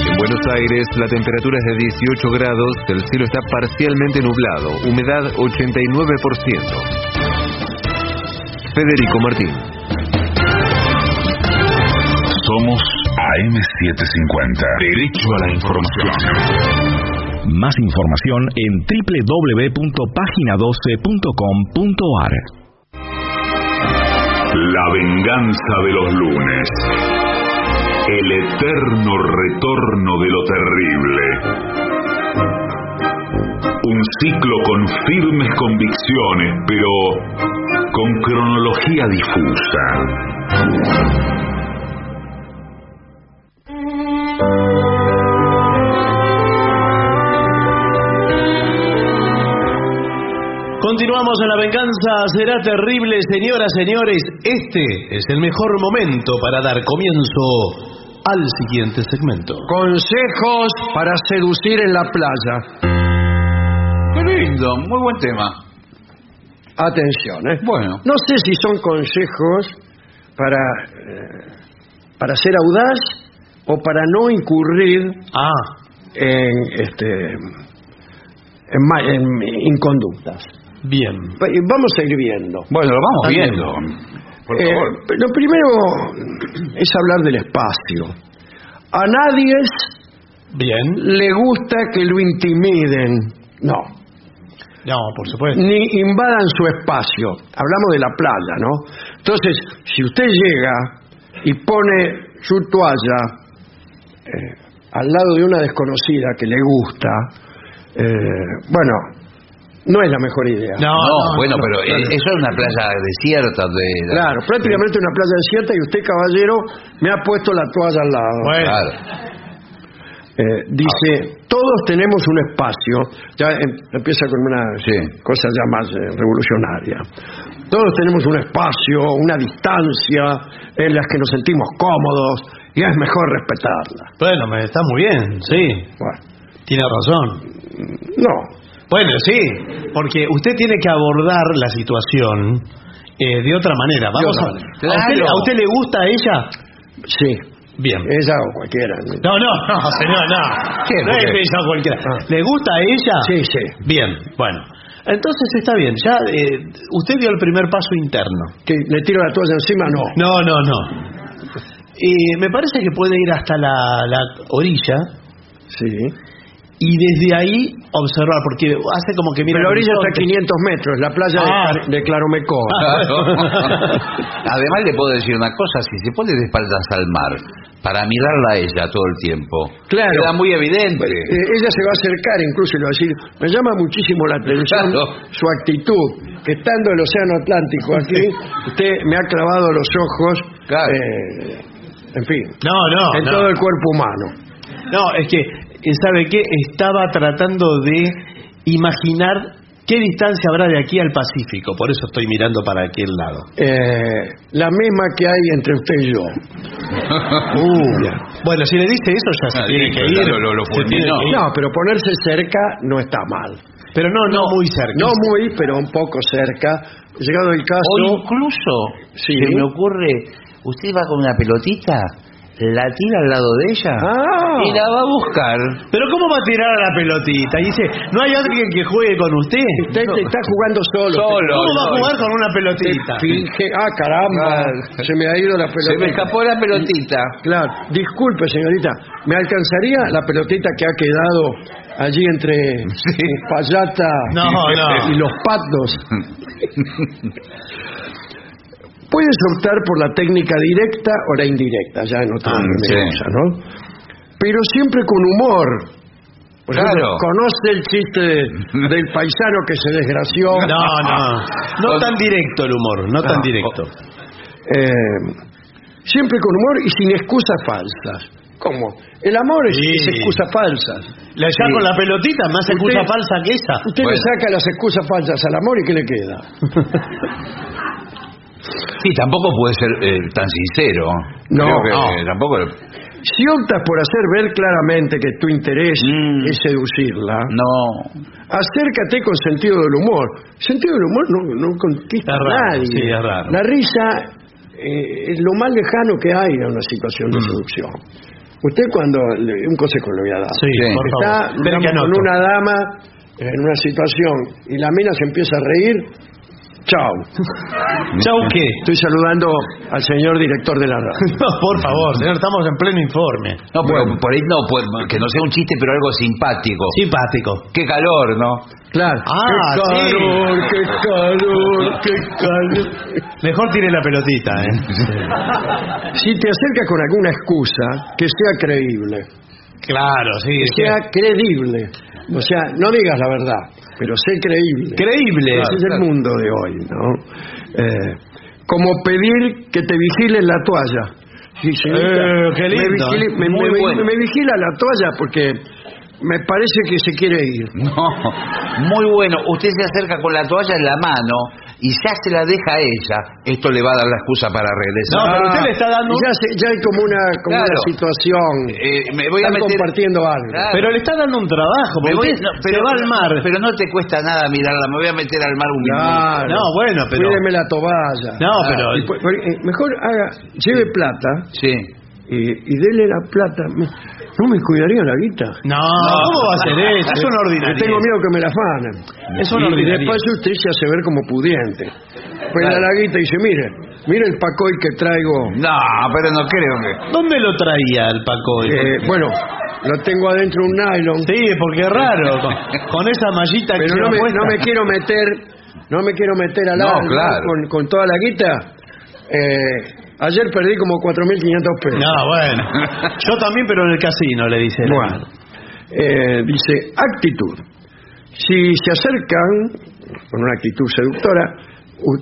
En Buenos Aires, la temperatura es de 18 grados, el cielo está parcialmente nublado, humedad 89%. Federico Martín. Somos AM750. Derecho a la información. Más información en www.pagina12.com.ar. La venganza de los lunes. El eterno retorno de lo terrible. Un ciclo con firmes convicciones, pero con cronología difusa. Continuamos en la venganza, será terrible, señoras, señores. Este es el mejor momento para dar comienzo al siguiente segmento. Consejos para seducir en la playa. Qué lindo, muy buen tema. Atención, ¿eh? Bueno. No sé si son consejos para, eh, para ser audaz o para no incurrir Ah, en, este, en, en inconductas. Bien. Y Vamos a ir viendo. Bueno, lo vamos viendo. Por Eh, favor. lo primero es hablar del espacio. A nadie Bien. le gusta que lo intimiden. No. No, por supuesto. ni invadan su espacio. Hablamos de la playa, ¿no? Entonces, si usted llega y pone su toalla eh, al lado de una desconocida que le gusta, eh, bueno, no es la mejor idea. No, No, no, bueno, no, pero claro. eso es una playa desierta. De, Claro, prácticamente una playa desierta y usted, caballero, me ha puesto la toalla al lado. Bueno, Claro. Eh, dice, todos tenemos un espacio, ya em- empieza con una Sí. cosa ya más eh, revolucionaria. Todos tenemos un espacio, una distancia en las que nos sentimos cómodos y es mejor respetarla. bueno, me está muy bien, sí. Bueno, Tiene razón. no, Bueno, sí, porque usted tiene que abordar la situación eh, de otra manera. Vamos otra a, manera. ¿a, usted, Claro. ¿A usted le gusta a ella? sí, Bien. ella o cualquiera. No, no, <laughs> no, <laughs> señor, no. ¿Qué? No ¿Por es ella cualquiera. Ah. ¿Le gusta a ella? Sí, sí. Bien, bueno. Entonces está bien, ya eh, usted dio el primer paso interno. ¿Que le tiro la toalla encima? No. No, no, no. Y me parece que puede ir hasta la, la orilla Sí. Y desde ahí observar, porque hace como que mira Pero la orilla está a horizonte. 500 metros, la playa de Ah. De, Claromecó. <laughs> <laughs> Además le puedo decir una cosa, si se pone de espaldas al mar para mirarla a ella todo el tiempo, Claro. queda muy evidente. Eh, ella se va a acercar incluso y le va a decir, me llama muchísimo la atención Claro. su actitud, que estando el Océano Atlántico aquí, usted me ha clavado los ojos, Claro. eh, en fin, No, no, en no. todo el cuerpo humano. No, es que, ¿sabe qué? Estaba tratando de imaginar qué distancia habrá de aquí al Pacífico, por eso estoy mirando para aquel lado. Eh, la misma que hay entre usted y yo. <laughs> Uh, bueno, si le dice eso ya se Ah, tiene que ir. lo- lo se tiene fulminó. que ir. No, pero ponerse cerca no está mal. Pero no, no, muy cerca. No muy, pero un poco cerca. Llegado el O caso, incluso, Sí. se me ocurre, usted va con una pelotita, la tira al lado de ella Ah. y la va a buscar. Pero ¿cómo va a tirar a la pelotita? Y dice, ¿no hay alguien que juegue con usted? usted está jugando solo. Solo. ¿Cómo va a no, jugar con una pelotita? Finge, ah, caramba, se me ha ido la Se me pelotita. escapó la pelotita. Claro, disculpe señorita, ¿me alcanzaría la pelotita que ha quedado allí entre Payata No, no. y los patos? <laughs> Puedes optar por la técnica directa o la indirecta, ya en otra Ah, sí. cosa, ¿no? Pero siempre con humor. Por ejemplo, Claro. ¿Conoce el chiste de- <laughs> del paisano que se desgració? No, no. No tan directo el humor, no tan Ah, directo. Eh, siempre con humor y sin excusas falsas. ¿Cómo? El amor es, Sí. es excusas falsas. La ya Sí. con la pelotita, más excusa falsa que esa. Usted le saca las excusas falsas al amor y ¿qué le queda? <laughs> Sí, tampoco puede ser eh, tan sincero. No, Creo que, no. eh, tampoco. Si optas por hacer ver claramente que tu interés Mm. es seducirla, No. acércate con sentido del humor. Sentido del humor no, no conquista Es a nadie. sí, es raro. La risa eh, es lo más lejano que hay a una situación Mm. de seducción. Usted cuando... Un consejo le voy a dar. Sí, Sí. por está favor. Con una dama en una situación y la mina se empieza a reír, chao. <laughs> ¿Chau qué? Estoy saludando al señor director de la radio. <laughs> No, por favor, señor, estamos en pleno informe. No, pero por ahí no, pues, que no sea un chiste, pero algo simpático. Simpático. Qué calor, ¿no? Claro. Ah, qué sí. calor, qué calor, qué calor. Mejor tire la pelotita, ¿eh? <laughs> Si te acercas con alguna excusa, que sea creíble. Claro, sí. Que sea creíble. O sea, no digas la verdad, pero sé creíble. Creíble. Ese es el mundo de hoy, ¿no? Eh, como pedir que te vigilen la toalla. Sí, señorita, Eh, qué lindo, Me, vigile- me- Muy me- bueno. me vigila la toalla porque me parece que se quiere ir. <laughs> No, muy bueno. Usted se acerca con la toalla en la mano y ya se la deja a ella. Esto le va a dar la excusa para regresar. No, pero usted le está dando- Ya, se- ya hay como una, como Claro. una situación. Eh, me voy a Están meter- compartiendo algo. Claro. Pero le está dando un trabajo, Me porque voy- usted no, se va al mar. Pero no te cuesta nada mirarla. Me voy a meter al mar un minuto. Claro. No, bueno, pero... Cuídeme la toalla. No, pero... Y eh, mejor haga, lleve plata Sí. Y, y dele la plata. Me- no me cuidaría la guita. No, ¿cómo va a ser eso? Es un Que ordinario. tengo miedo que me la afanen. Es un y, y ordinario. después usted se hace ver como pudiente. Pues Claro. la guita y dice, mire, mire el pacoy que traigo. No, pero no creo que... ¿Dónde lo traía el Paco? Eh, bueno, lo tengo adentro de un nylon. Sí, porque es raro. Con, con esa mallita que Pero no lleva me, puesta. no me quiero meter, no me quiero meter al No, alma claro. con, con toda la guita. Eh, ayer perdí como 4.500 pesos. No, bueno. Yo también, pero en el casino, le dice. Bueno, eh, dice actitud. Si se acercan con una actitud seductora,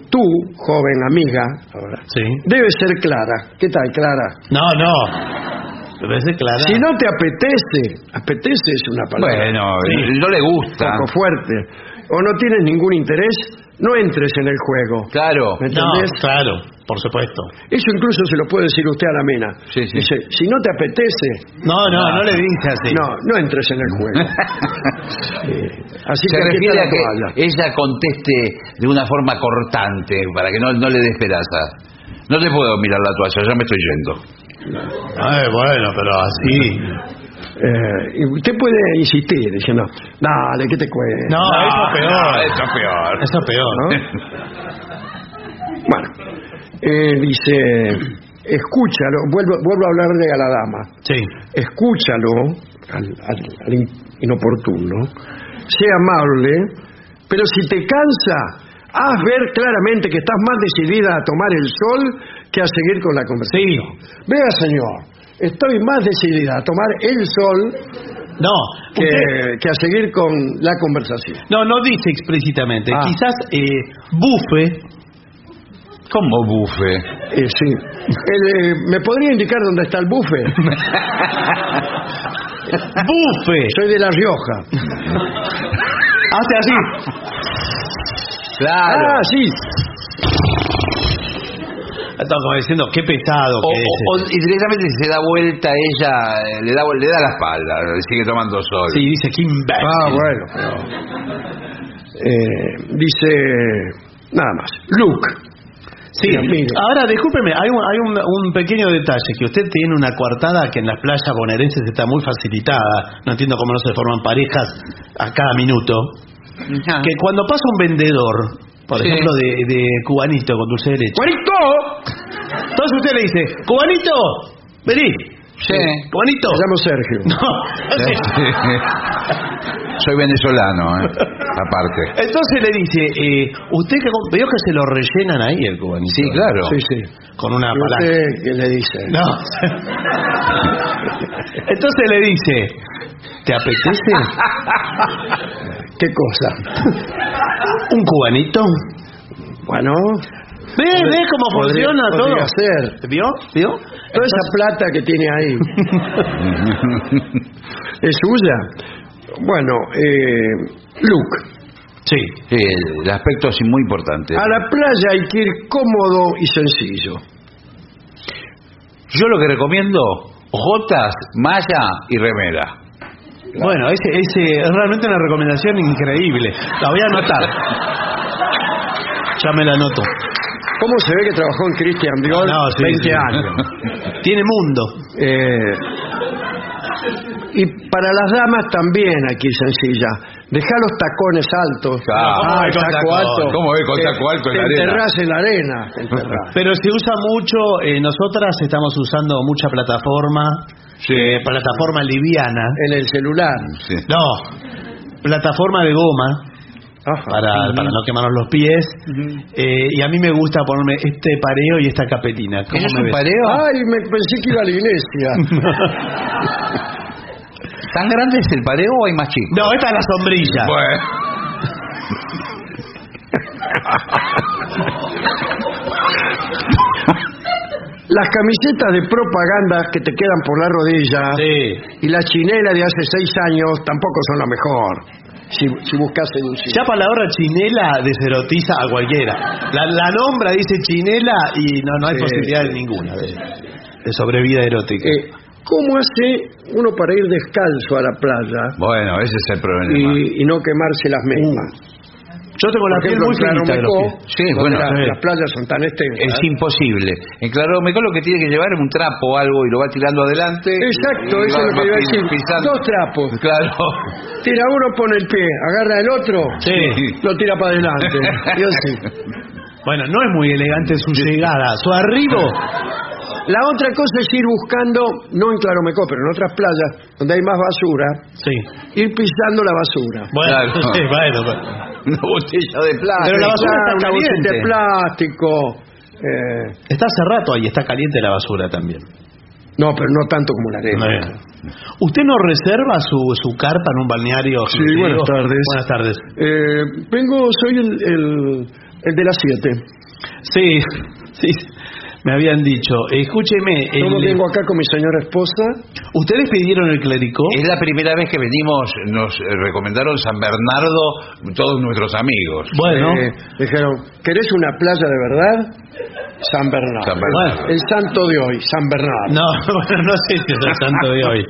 tú, joven amiga, ahora, Sí. debes ser clara. ¿Qué tal, Clara? No, no. Debe ser clara. Si no te apetece, apetece es una palabra Bueno, Sí. no le un gusta. poco fuerte, o no tienes ningún interés, no entres en el juego. Claro. ¿Me No, entendés? claro, por supuesto. Eso incluso se lo puede decir usted a la mina. Sí, sí. Dice, si no te apetece, No, no, no le dice así. no, no entres en el juego. <laughs> Eh, así Se que aquí refiere está a la que toalla. ella conteste de una forma cortante para que no, no le dé esperanza. No te puedo mirar la toalla, ya me estoy yendo. Ay, bueno, pero así. Eh, y usted puede insistir diciendo, dale, ¿qué te cuesta? No, eso es peor. Eso es peor. Eso es peor. ¿no? <laughs> Bueno, eh, dice, escúchalo, vuelvo, vuelvo a hablarle a la dama, Sí. escúchalo al, al- al in- inoportuno, sea amable, pero si te cansa, haz ver claramente que estás más decidida a tomar el sol que a seguir con la conversación. Vea, señor, estoy más decidida a tomar el sol No, que, usted- que a seguir con la conversación. no, no dice explícitamente. Ah. Quizás eh, bufe. ¿Cómo bufe? Eh, sí. El, eh, ¿Me podría indicar dónde está el buffet? <laughs> Bufe. Soy de La Rioja. Hace así. Claro. Ah, sí. Está como diciendo, qué pesado O, que es. o- o- y directamente se da vuelta ella, eh, le da, le da la espalda, sigue tomando sol. Sí, dice, qué imbécil. Ah, bueno. pero, eh, dice nada más. Luke. Sí, ahora discúlpeme, hay, un, hay un, un pequeño detalle, que usted tiene una coartada que en las playas bonaerenses está muy facilitada, no entiendo cómo no se forman parejas a cada minuto, que cuando pasa un vendedor, por Sí. ejemplo, de, de cubanito con dulce de leche, ¡Juanito! entonces usted le dice, cubanito, vení, Sí. cubanito. Me llamo Sergio. <laughs> No, <laughs> Soy venezolano, ¿eh? aparte. entonces le dice, eh, usted que veo que se lo rellenan ahí el cubanito. Sí, claro. Sí, sí. Con una ¿Y palanca. usted qué le dice? No. <laughs> Entonces le dice, ¿te apetece <laughs> ¿Qué cosa? un cubanito? Bueno, ¿Ve, ve cómo podría- funciona podría todo? ser. ¿Vio? ¿Vio? Toda esa plata que tiene ahí, <laughs> ¿es suya? Bueno, eh, Luke, Sí. Sí, el aspecto es muy importante. a la playa hay que ir cómodo y sencillo. Yo lo que recomiendo, jotas, malla y remera. Bueno, ese, ese es realmente una recomendación increíble. La voy a anotar. Ya me la anoto. ¿Cómo se ve que trabajó en Christian Dior No, sí, 20 sí. años? <laughs> Tiene mundo. Eh, y para las damas también aquí sencilla. Deja los tacones altos. Ah, Ah, el con taco tacón. alto. ¿Cómo ves con taco alto en la arena? enterrás en la arena. <laughs> te enterrás. Pero se usa mucho, eh, nosotras estamos usando mucha plataforma, eh, plataforma liviana. en el celular. Sí. No, plataforma de goma. Ajá. para, para no quemarnos los pies. Eh, y a mí me gusta ponerme este pareo y esta capetina. ¿Cómo ¿Eso es me un ves? pareo? Ay, me pensé que iba a la iglesia. <laughs> ¿Tan grande es el pareo o hay más chico? No, esta es la sombrilla. Bueno. <laughs> Las camisetas de propaganda que te quedan por la rodilla Sí. y la chinela de hace seis años tampoco son lo mejor. Si, si buscas seducir. Ya palabra chinela deserotiza a cualquiera. La, la nombra, dice chinela y no, no hay Sí. posibilidad ninguna de, de sobrevida erótica. Eh, ¿Cómo hace uno para ir descalzo a la playa Bueno, ese es el problema. y, y no quemarse las mismas? Yo tengo la piel muy finita de los Claromecó, pies. Sí, bueno, la- las playas son tan extensas. Es imposible. En Claromecó lo que tiene que llevar es un trapo o algo y lo va tirando adelante. Exacto, eso es lo que iba a decir. pisando. Dos trapos. Claro. Tira uno, pone el pie, agarra el otro, Sí. lo tira para adelante. <laughs> Bueno, no es muy elegante su llegada. Su arribo. La otra cosa es ir buscando, no en Claromecó, pero en otras playas donde hay más basura, Sí. ir pisando la basura. Bueno, Claro. <laughs> sí, bueno, bueno. Una botella de plástico. Pero la basura está una de caliente. plástico. eh, Está hace rato ahí, está caliente la basura también. no, pero no tanto como la arena. ¿Usted no reserva su, su carpa en un balneario? Sí, buenas tardes. Buenas tardes. Eh, vengo, soy el, el, el de las siete. Sí, sí, me habían dicho. Escúcheme, Yo el- vengo acá con mi señora esposa. ¿ustedes pidieron el clericó? Es la primera vez que venimos, nos eh, recomendaron San Bernardo todos nuestros amigos. Bueno, Eh, dijeron, ¿querés una playa de verdad? San Bernardo. San Bernardo. El santo de hoy, San Bernardo. no, <laughs> bueno, no sé si es el santo de hoy.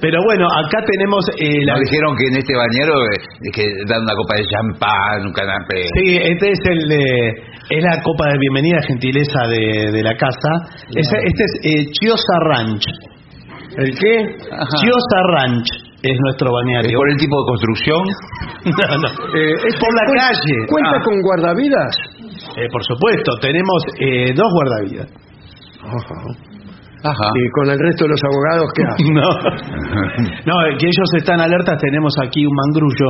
Pero bueno, acá tenemos eh, la... Nos dijeron que en este bañero eh, que dan una copa de champán, un canapé. Sí, este es el de- es la copa de bienvenida gentileza de, de la casa. Este es eh, Chiosa Ranch. ¿El qué? Chiosa Ranch es nuestro ¿Es balneario. por el tipo de construcción? <laughs> No, no. Eh, ¿es por la calle. ¿Cuenta Ah. con guardavidas? Eh, por supuesto, tenemos eh, dos guardavidas. Ajá. ¿Y con el resto de los abogados qué hacen? No, <laughs> no, que ellos están alertas. Tenemos aquí un mangrullo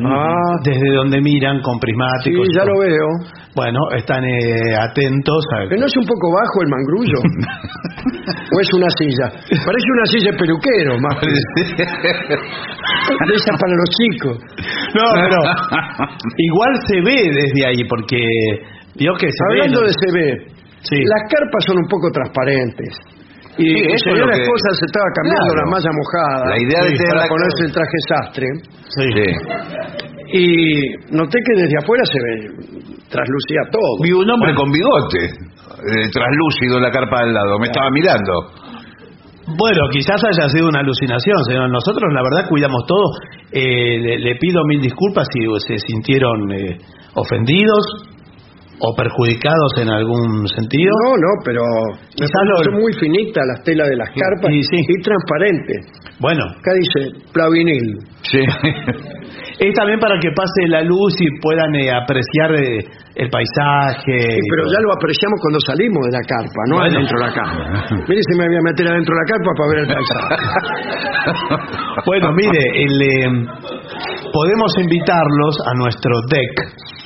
Ah, desde donde miran con sí, prismáticos. y ya lo veo. Bueno, están eh, atentos. A... ¿Que no es un poco bajo el mangrullo? <laughs> ¿O es una silla? Parece una silla de peluquero, más que- de esa para los chicos. No, pero igual se ve desde ahí porque vio que se Hablando ve. de CB, Sí. las carpas son un poco transparentes. Y Sí, eso es lo que- esposa se estaba cambiando Claro. la malla mojada La idea de sí, tener para la- ponerse el traje sastre. Sí. Sí. Y noté que desde afuera se ve, traslucía todo. Vi un hombre con bigote, eh, traslúcido en la carpa al lado. Me estaba mirando. Bueno, quizás haya sido una alucinación, señor. Nosotros, la verdad, cuidamos todo. Eh, le, le pido mil disculpas si se sintieron eh, ofendidos o perjudicados en algún sentido. No, no, pero Quizás me lo- son muy finitas las telas de las carpas y sí. y transparentes. Bueno, Acá dice plavinil. Sí. <laughs> es también para que pase la luz y puedan eh, apreciar eh, el paisaje. Sí, pero ya lo apreciamos cuando salimos de la carpa, no Bueno. adentro de la carpa. <laughs> Mire si me voy a meter adentro de la carpa para ver el paisaje. <laughs> Bueno, mire, el, eh, podemos invitarlos a nuestro deck.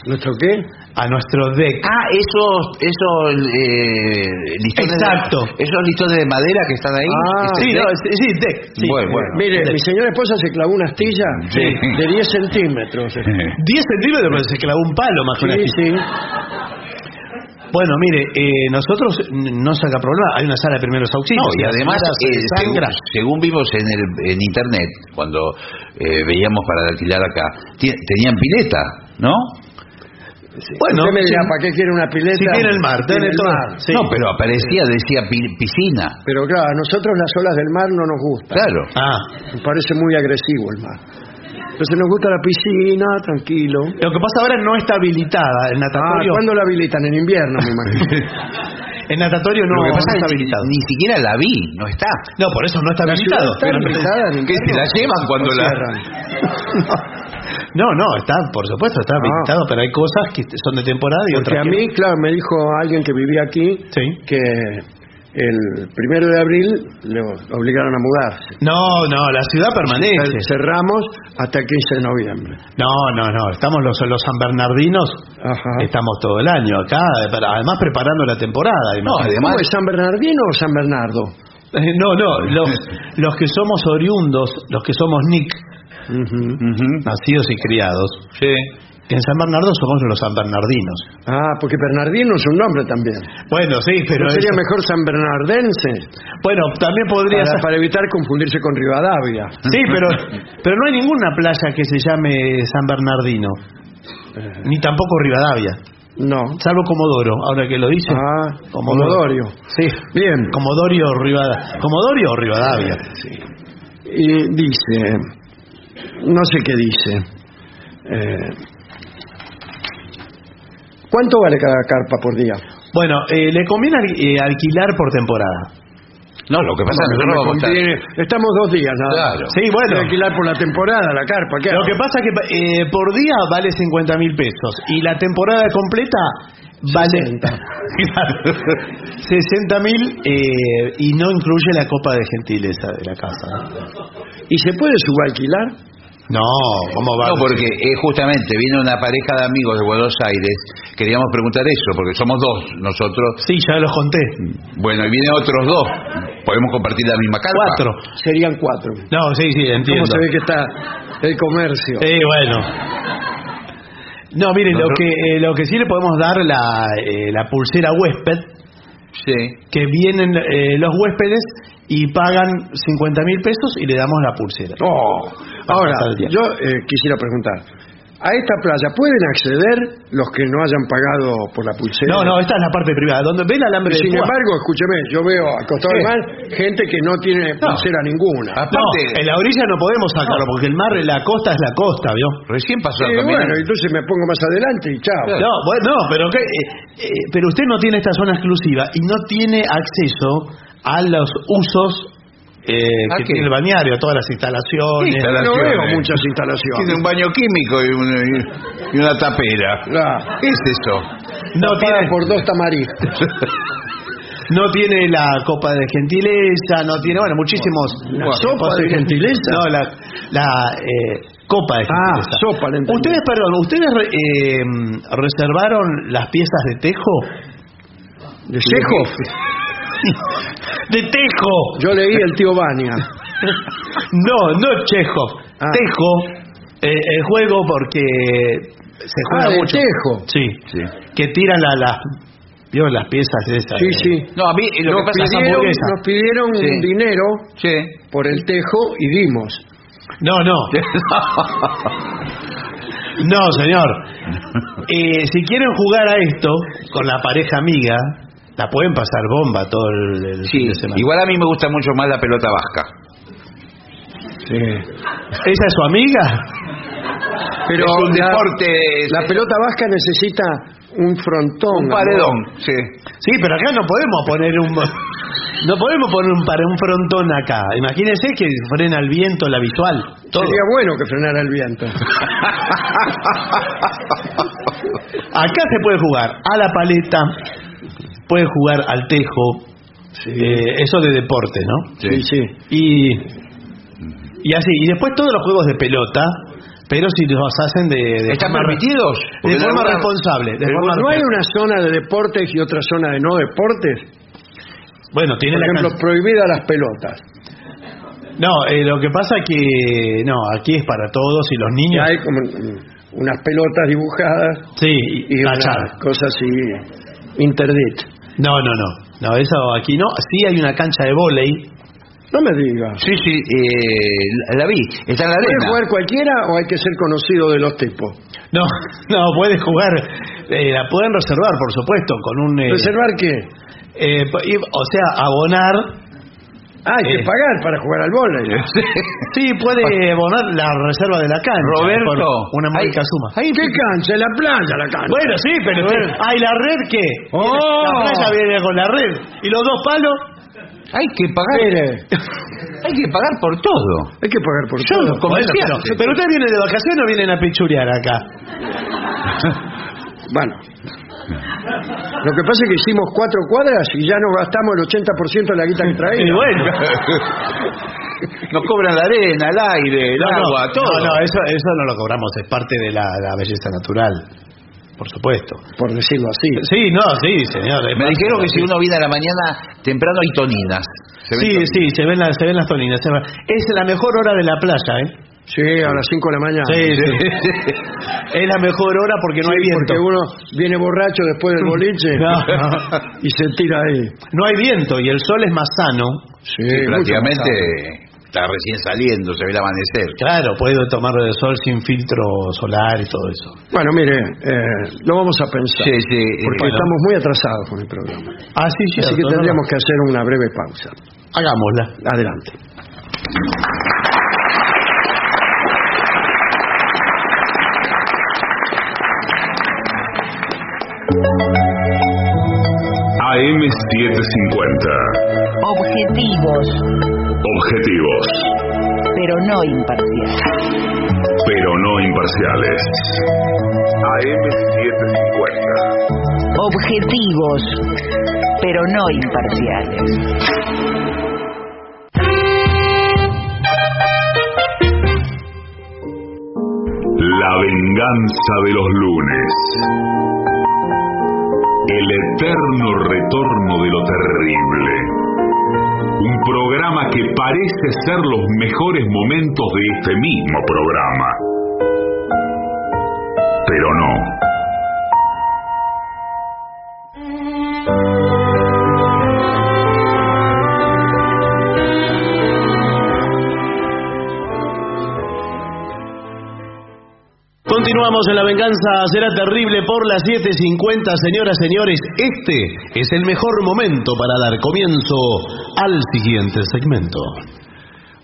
¿Nuestro qué? A nuestro deck. Ah, esos, esos eh, listones Exacto. De, esos listones de madera que están ahí. Ah, ¿Este sí, deck? no, sí, sí, deck. sí. Bueno, bueno. Mire, mi señora esposa se clavó una astilla Sí. de 10 centímetros. <laughs> 10 centímetros, pero se clavó un palo más que una Sí, astilla. sí. Bueno, mire, eh, nosotros no saca problema, hay una sala de primeros No, auxilios. y las además, eh, se según, según vimos en, el, en internet, cuando eh, veíamos para alquilar acá, tenían pileta, ¿no? Bueno, Usted me dirá, sí. ¿para qué quiere una pileta? Si tiene el mar, tiene el todo. mar. Sí. No, pero aparecía, decía pi- piscina. Pero claro, a nosotros las olas del mar no nos gustan. Claro. Ah, Me parece muy agresivo el mar. Entonces nos gusta la piscina, tranquilo. lo que pasa ahora no está habilitada. El Ah, natatorio, ¿cuándo la habilitan? En invierno, me imagino. <laughs> el natatorio no, Lo que no pasa está es habilitado. ni siquiera la vi, no está. No, por eso no está ¿La habilitado. está habilitada en ¿Qué, se la llevan cuando ¿O la-? <laughs> No, no, está, por supuesto, está habilitado, pero hay cosas que son de temporada y Ah. Porque otras a que mí, claro, me dijo alguien que vivía aquí Sí. que el primero de abril le obligaron a mudarse. No, no, la ciudad permanece. Cerramos hasta el 15 de noviembre. No, no, no, estamos los, los San Bernardinos, Ajá. estamos todo el año acá, además preparando la temporada. No. ¿Cómo es San Bernardino o San Bernardo? <laughs> No, no, los, los que somos oriundos, los que somos Nacidos y criados, Sí. en San Bernardo somos los San Bernardinos. Ah, porque Bernardino es un nombre también. Bueno, sí, pero... ¿No sería eso- mejor San Bernardense? Bueno, también podría Para, para evitar confundirse con Rivadavia. Sí, pero, pero no hay ninguna playa que se llame San Bernardino, ni tampoco Rivadavia, No. salvo Comodoro, ahora que lo dice. Ah, Comodoro. Comodorio. Sí, Bien. Comodorio o Rivadavia. ¿Comodorio Rivadavia? Y dice, no sé qué dice. Eh, ¿Cuánto vale cada carpa por día? Bueno, eh, le conviene al- eh, alquilar por temporada. No, lo que pasa es que No nosotros vamos a estar... Estamos dos días nada. Claro. Sí, bueno. Alquilar por la temporada la carpa. ¿qué Lo hago? que pasa es que eh, por día vale 50 mil pesos y la temporada completa vale 60 <laughs> mil eh, y no incluye la copa de gentileza de la casa. ¿Y se puede subalquilar? No, ¿cómo va? No, porque eh, justamente vino una pareja de amigos de Buenos Aires. Queríamos preguntar eso, porque somos dos nosotros. Sí, ya los conté. Bueno, y vienen otros dos. ¿Podemos compartir la misma carpa? Cuatro. Serían cuatro. No, sí, sí, ¿Cómo entiendo. se ve que está el comercio? Sí, bueno. No, mire, lo que, eh, lo que sí le podemos dar la, eh, la pulsera huésped, Sí. que vienen eh, los huéspedes y pagan 50 mil pesos y le damos la pulsera. Oh, ahora, yo eh, quisiera preguntar. ¿A esta playa pueden acceder los que no hayan pagado por la pulsera? No, no, esta es la parte privada. Donde ve el alambre Sin de púa. embargo, escúcheme, yo veo al costado del mar gente que no tiene pulsera ninguna. No, Aparte, en la orilla no podemos sacarlo porque el mar, la costa es la costa, ¿vio? recién pasó Sí, a caminar. bueno, entonces me pongo más adelante y chao. No, bueno, no, pero ¿qué? Eh, eh, pero usted no tiene esta zona exclusiva y no tiene acceso a los usos eh, ¿A que qué? tiene el bañario, todas las instalaciones. Instalaciones. No veo muchas instalaciones. Tiene un baño químico y una, y una tapera. Claro. ¿Qué es eso? No tiene, por dos tamariscos. <laughs> no tiene la copa de gentileza, no tiene, bueno, muchísimos. ¿La bueno, sopa de gentileza? No, la, la eh, copa de Ah, gentileza. sopa. Ustedes, perdón, ¿ustedes eh, reservaron las piezas de tejo? ¿De Chekhov? <laughs> <laughs> ¡De tejo! Yo leí el tío Bania. <laughs> No, no Chekhov. Ah. Tejo, eh, el juego porque se juega Ah, de mucho. tejo. Sí, Sí. que tiran la, las ¿vio? las piezas esas. Sí, sí. No, a mí lo Nos que pasa es pidieron, hamburguesa. nos pidieron Sí. un dinero Sí. por el tejo y dimos. No, no. <laughs> No, señor. <laughs> Eh, si quieren jugar a esto con la pareja amiga, la pueden pasar bomba todo el, el Sí, fin de semana. igual a mí me gusta mucho más la pelota vasca. Sí. ¿Esa es su amiga? Pero es un la, deporte... la pelota vasca necesita un frontón. un ¿no? paredón, sí. Sí, pero acá no podemos poner un <laughs> no podemos poner un para un frontón acá. Imagínense que frena el viento, la visual, todo. Sería bueno que frenara el viento. <laughs> Acá se puede jugar a la paleta, puede jugar al tejo, eh, eso de deporte, ¿no? Sí, sí. Y y así, y después todos los juegos de pelota, pero si los hacen de, de ¿Están forma- permitidos? de forma responsable, de Pero forma ¿No hay una zona de deportes y otra zona de no deportes? Bueno, tiene Por la ejemplo, can- prohibidas las pelotas. No, eh, lo que pasa que no, aquí es para todos y los Y niños. hay como unas pelotas dibujadas Sí, y, y unas cosas así interdit. No, no, no. No, eso aquí no. Sí hay una cancha de vóley. No me digas. Sí, sí, eh, la, vi. Está en la ¿Puede arena. jugar cualquiera o hay que ser conocido de los tipos? No, no, puedes jugar. eh, la pueden reservar, por supuesto, con un. eh, ¿Reservar qué? eh, y- o sea, abonar. Ah, hay Eh. que pagar para jugar al vóley. <laughs> Sí, puede abonar la reserva de la cancha. Roberto, por una hay- módica suma. ¿Qué cancha? La playa la cancha. Bueno, sí, pero. ¿Hay la red qué? Oh. La playa viene con la red. ¿Y los dos palos? Hay que pagar. Mire, Hay que pagar por todo. hay que pagar por Yo todo. como- Bueno, pero, Comerciante. pero ustedes vienen de vacaciones o vienen a pichurear acá. Bueno. Lo que pasa es que hicimos cuatro cuadras y ya nos gastamos el 80% de la guita que Y traíamos. bueno. <laughs> Nos cobran la arena, el aire, el No, no, agua, todo. No, no, eso, eso no lo cobramos, es parte de la, la belleza natural, por supuesto. Por decirlo así. Sí, no, sí, señor. Me dijeron que si uno viene a la mañana temprano hay toninas. Sí, toninas. sí, se ven, las, se ven las toninas. se ven- Es la mejor hora de la playa, ¿eh? Sí, a las 5 de la mañana. Sí, sí. <laughs> es la mejor hora porque no hay Sí, viento. Porque uno viene borracho después del boliche <laughs> No, no. <laughs> y se tira ahí. No hay viento y el sol es más sano. Sí, Sí, prácticamente está recién saliendo, se ve el amanecer. Claro, puede tomar el sol sin filtro solar y todo eso. Bueno, mire, eh, lo vamos a pensar. Sí, sí, Porque bueno. estamos muy atrasados con el programa. Ah, sí, Así cierto, que ¿no? tendríamos que hacer una breve pausa. Hagámosla. Adelante. AM750. Objetivos, Objetivos, pero no imparciales. pero no imparciales. AM750. Objetivos, pero no imparciales. La venganza de los lunes. El eterno retorno de lo terrible. Un programa que parece ser los mejores momentos de este mismo programa. Pero no. Continuamos en La Venganza Será Terrible por las 7.50. Señoras, señores, este es el mejor momento para dar comienzo al siguiente segmento.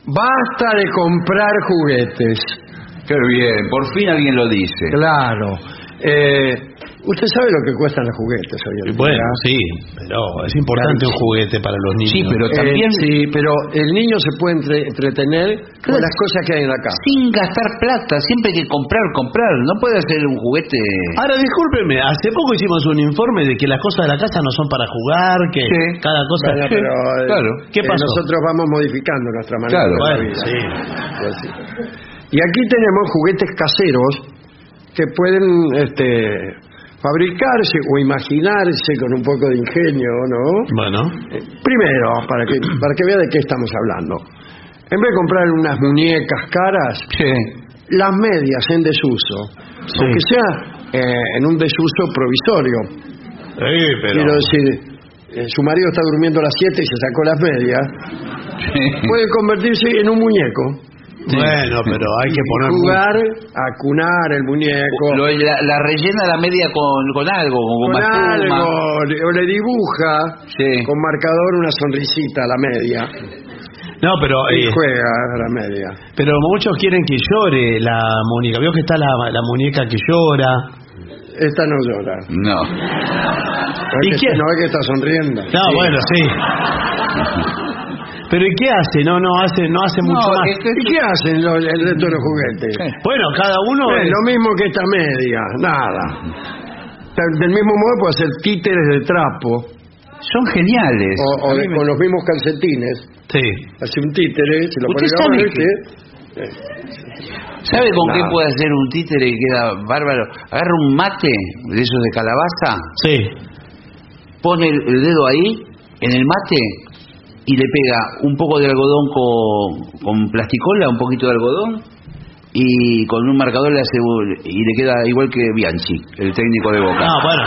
Basta de comprar juguetes. Qué bien, por fin alguien lo dice. Claro. Eh, Usted sabe lo que cuestan los juguetes hoy en día. Bueno, sí, pero es importante un juguete para los niños. Sí, pero Eh, también sí, pero el niño se puede entre- entretener con las cosas que hay en la casa. sin gastar plata, siempre hay que comprar, comprar. No puede hacer un juguete. Ahora, discúlpeme, hace poco hicimos un informe de que las cosas de la casa no son para jugar, que Sí. cada cosa... Bueno, pero, <laughs> eh, claro. ¿Qué eh, pasó? nosotros vamos modificando nuestra manera Claro. de vida. sí. Pues sí. Y aquí tenemos juguetes caseros que pueden este, fabricarse o imaginarse con un poco de ingenio, ¿no? Bueno, Eh, Primero, para que, para que vea de qué estamos hablando. En vez de comprar unas muñecas caras, las medias en desuso, aunque sea eh, en un desuso provisorio. sí, pero... Quiero decir, eh, su marido está durmiendo a las 7 y se sacó las medias, puede convertirse en un muñeco. Bueno, pero hay que poner... jugar a cunar el muñeco. Lo- la, la rellena la media con, con algo, con, con algo, le- o le dibuja Sí. con marcador una sonrisita a la media No, pero... y eh, juega a la media. Pero muchos quieren que llore la muñeca. Vio que está la, la muñeca que llora. Esta no llora. No. ¿Y que, quién? no es que está sonriendo. No, bueno, sí. <laughs> Pero ¿y qué hace? No, no hace, no hace mucho más. es que- ¿Y qué hacen los- el resto de los juguetes? Bueno, cada uno. Eh, es- lo mismo que esta media, nada. Del mismo modo puede hacer títeres de trapo Son geniales. o, o de- con los mismos calcetines. Sí. Hace un títere, se lo Usted pone sabe que- ¿Sabe con qué puede hacer un títere que queda bárbaro? Agarra un mate de esos de calabaza, Sí. pone el dedo ahí, en el mate, y le pega un poco de algodón con, con plasticola, un poquito de algodón, y con un marcador le hace y le queda igual que Bianchi, el técnico de Boca. No, bueno.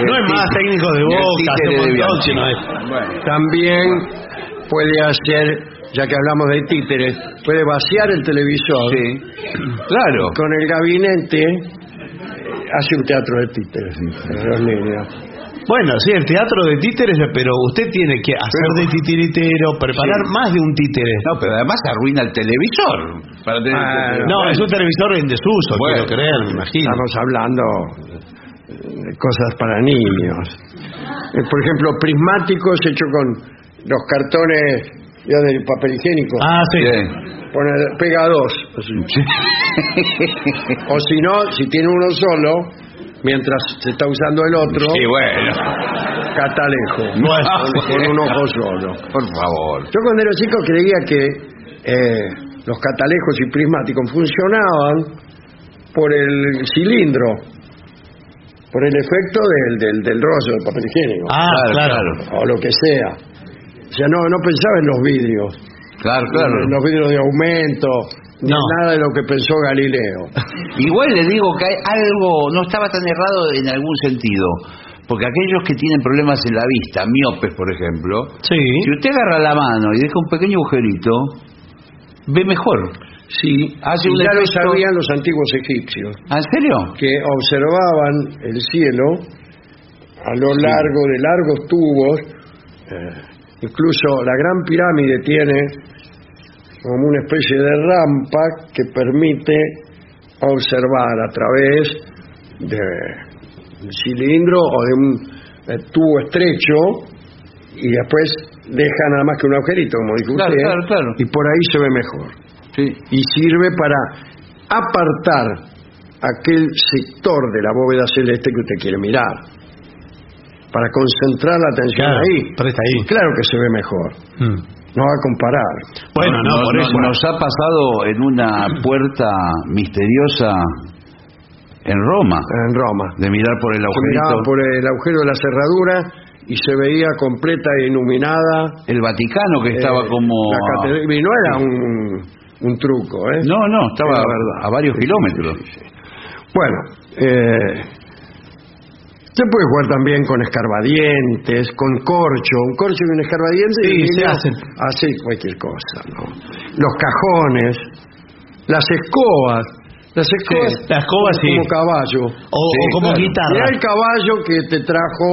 El No es más técnico de boca, de Bianchi. es- También puede hacer, ya que hablamos de títeres, puede vaciar el televisor. Sí, claro. Con el gabinete eh, hace un teatro de títeres para los niños. Bueno, sí, el teatro de títeres, pero usted tiene que hacer de titiritero, preparar Sí. más de un títere. No, pero además arruina el televisor. Para tener Ah, No, es un televisor en desuso, Bueno. quiero creer, me imagino. Estamos hablando de cosas para niños. Eh, Por ejemplo, prismáticos hechos con los cartones ya del papel higiénico. Ah, sí. Pone, pega dos. O si no, si tiene uno solo, mientras se está usando el otro, Sí, bueno. catalejo. <laughs> Con, con un ojo solo. Por favor. Yo cuando era chico creía que eh, los catalejos y prismáticos funcionaban por el cilindro, por el efecto del, del, del rollo de papel higiénico, Ah, claro. o lo que sea. O sea, no, no pensaba en los vidrios, Claro, claro. en los vidrios de aumento, ni No. nada de lo que pensó Galileo. <laughs> Igual le digo que hay algo, no estaba tan errado en algún sentido. Porque aquellos que tienen problemas en la vista, miopes por ejemplo, Sí. si usted agarra la mano y deja un pequeño agujerito, ve mejor. Sí, Hace un ya lo sabían los antiguos egipcios, ¿Ah, ¿En serio? que observaban el cielo a lo largo de largos tubos. eh, incluso la Gran Pirámide tiene como una especie de rampa que permite observar a través de un cilindro o de un eh, tubo estrecho y después deja nada más que un agujerito, como dijo Claro, usted, claro, claro. y por ahí se ve mejor Sí. y sirve para apartar aquel sector de la bóveda celeste que usted quiere mirar. Para concentrar la atención Claro, ahí. Y claro que se ve mejor. Mm. No va a comparar. Bueno, no, Nos- por nos- eso. Nos ha pasado en una puerta misteriosa en Roma, En Roma. de mirar por el agujerito. por el agujero de la cerradura y se veía completa e iluminada. El Vaticano que estaba eh, como... la. Y no era un, un truco, ¿eh? No, no, estaba a varios kilómetros. Bueno, eh, usted puede jugar también con escarbadientes, con corcho, un corcho y un escarbadiente Sí, y se hacen. hace cualquier cosa, ¿no? Los cajones, las escobas, las escobas, Sí, la escoba, como, sí. como caballo. O, o como guitarra. el caballo que te trajo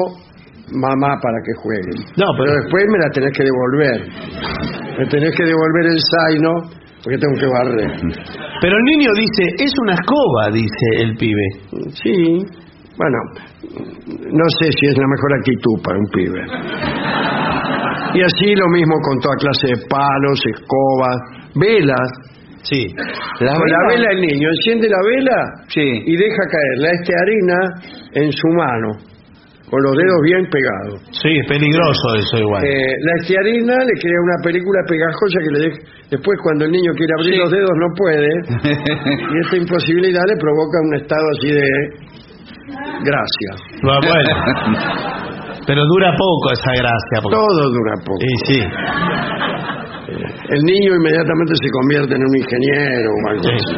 mamá para que juegues. No, pero pero- después me la tenés que devolver. Me tenés que devolver el zaino porque tengo que barrer. Pero el niño dice, es una escoba, dice el pibe. Sí, Bueno, no sé si es la mejor actitud para un pibe. Y así lo mismo con toda clase de palos, escobas, velas. Sí. La con la vela- el niño enciende la vela Sí. y deja caer la estearina en su mano, con los dedos bien pegados. Sí, es peligroso eso igual. Eh, la estearina le crea una película pegajosa que le deja- después cuando el niño quiere abrir Sí. los dedos no puede <laughs> y esta imposibilidad le provoca un estado así de gracia. Ah, Bueno, <laughs> pero dura poco esa gracia. porque- Todo dura poco. Y sí, El niño inmediatamente se convierte en un ingeniero o algo sí. así.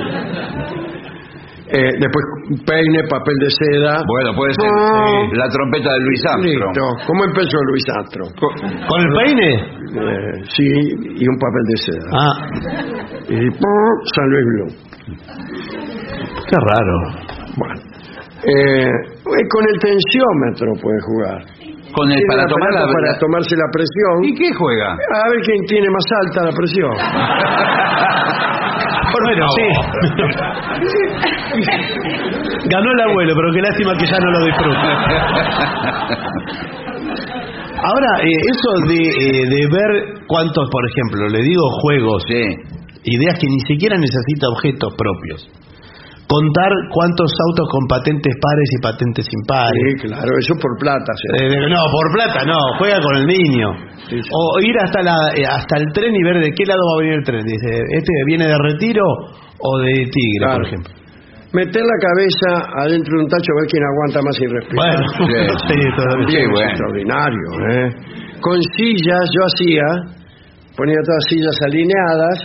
Eh, después peine, papel de seda. Bueno, puede ser Ah. la trompeta de Luis Armstrong. Listo. ¿Cómo empezó Luis Astro? ¿Con el peine? Eh, sí, y un papel de seda. Ah, Y ¡pum! San Luis Blue. qué raro. Eh, con el tensiómetro puede jugar. Con el para tomar la, para tomarse la presión. ¿Y qué juega? A ver quién tiene más alta la presión. <laughs> Bueno, sí. <laughs> Ganó el abuelo, pero qué lástima que ya no lo disfruta. Ahora, eh, eso de, eh, de ver cuántos, por ejemplo, le digo juegos, Sí. ideas que ni siquiera necesita objetos propios. Contar cuántos autos con patentes pares y patentes impares. Sí, claro, eso por plata. Eh, no, por plata no, juega con el niño. Sí, sí. O ir hasta la eh, hasta el tren y ver de qué lado va a venir el tren. Dice, ¿este viene de retiro o de tigre, Claro. por ejemplo? Meter la cabeza adentro de un tacho a ver quién aguanta más sin respirar. Bueno, <laughs> Sí. es bueno. extraordinario. ¿eh? Con sillas, yo hacía, ponía todas sillas alineadas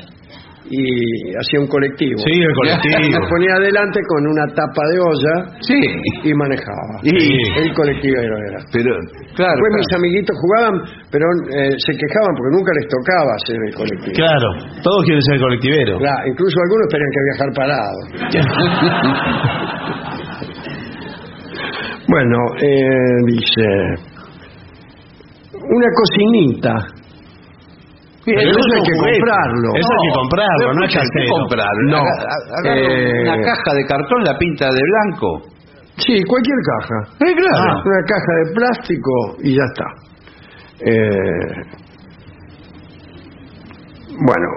y hacía un colectivo. Sí, el colectivo. Me ponía adelante con una tapa de olla Sí. y manejaba. Sí. El colectivero era. Pero, claro. Después claro. mis amiguitos jugaban, pero eh, se quejaban porque nunca les tocaba hacer el colectivo. Claro, todos quieren ser colectiveros. Claro, incluso algunos tenían que viajar parados. <laughs> Bueno, eh, dice, una cocinita. Pero eso es hay que juguete. comprarlo. Eso hay que comprarlo, no es Hay que comprarlo. No. Eh, Una caja de cartón la pinta de blanco. Sí, cualquier caja. Eh, claro. Ah, Una caja de plástico y ya está. Eh, bueno,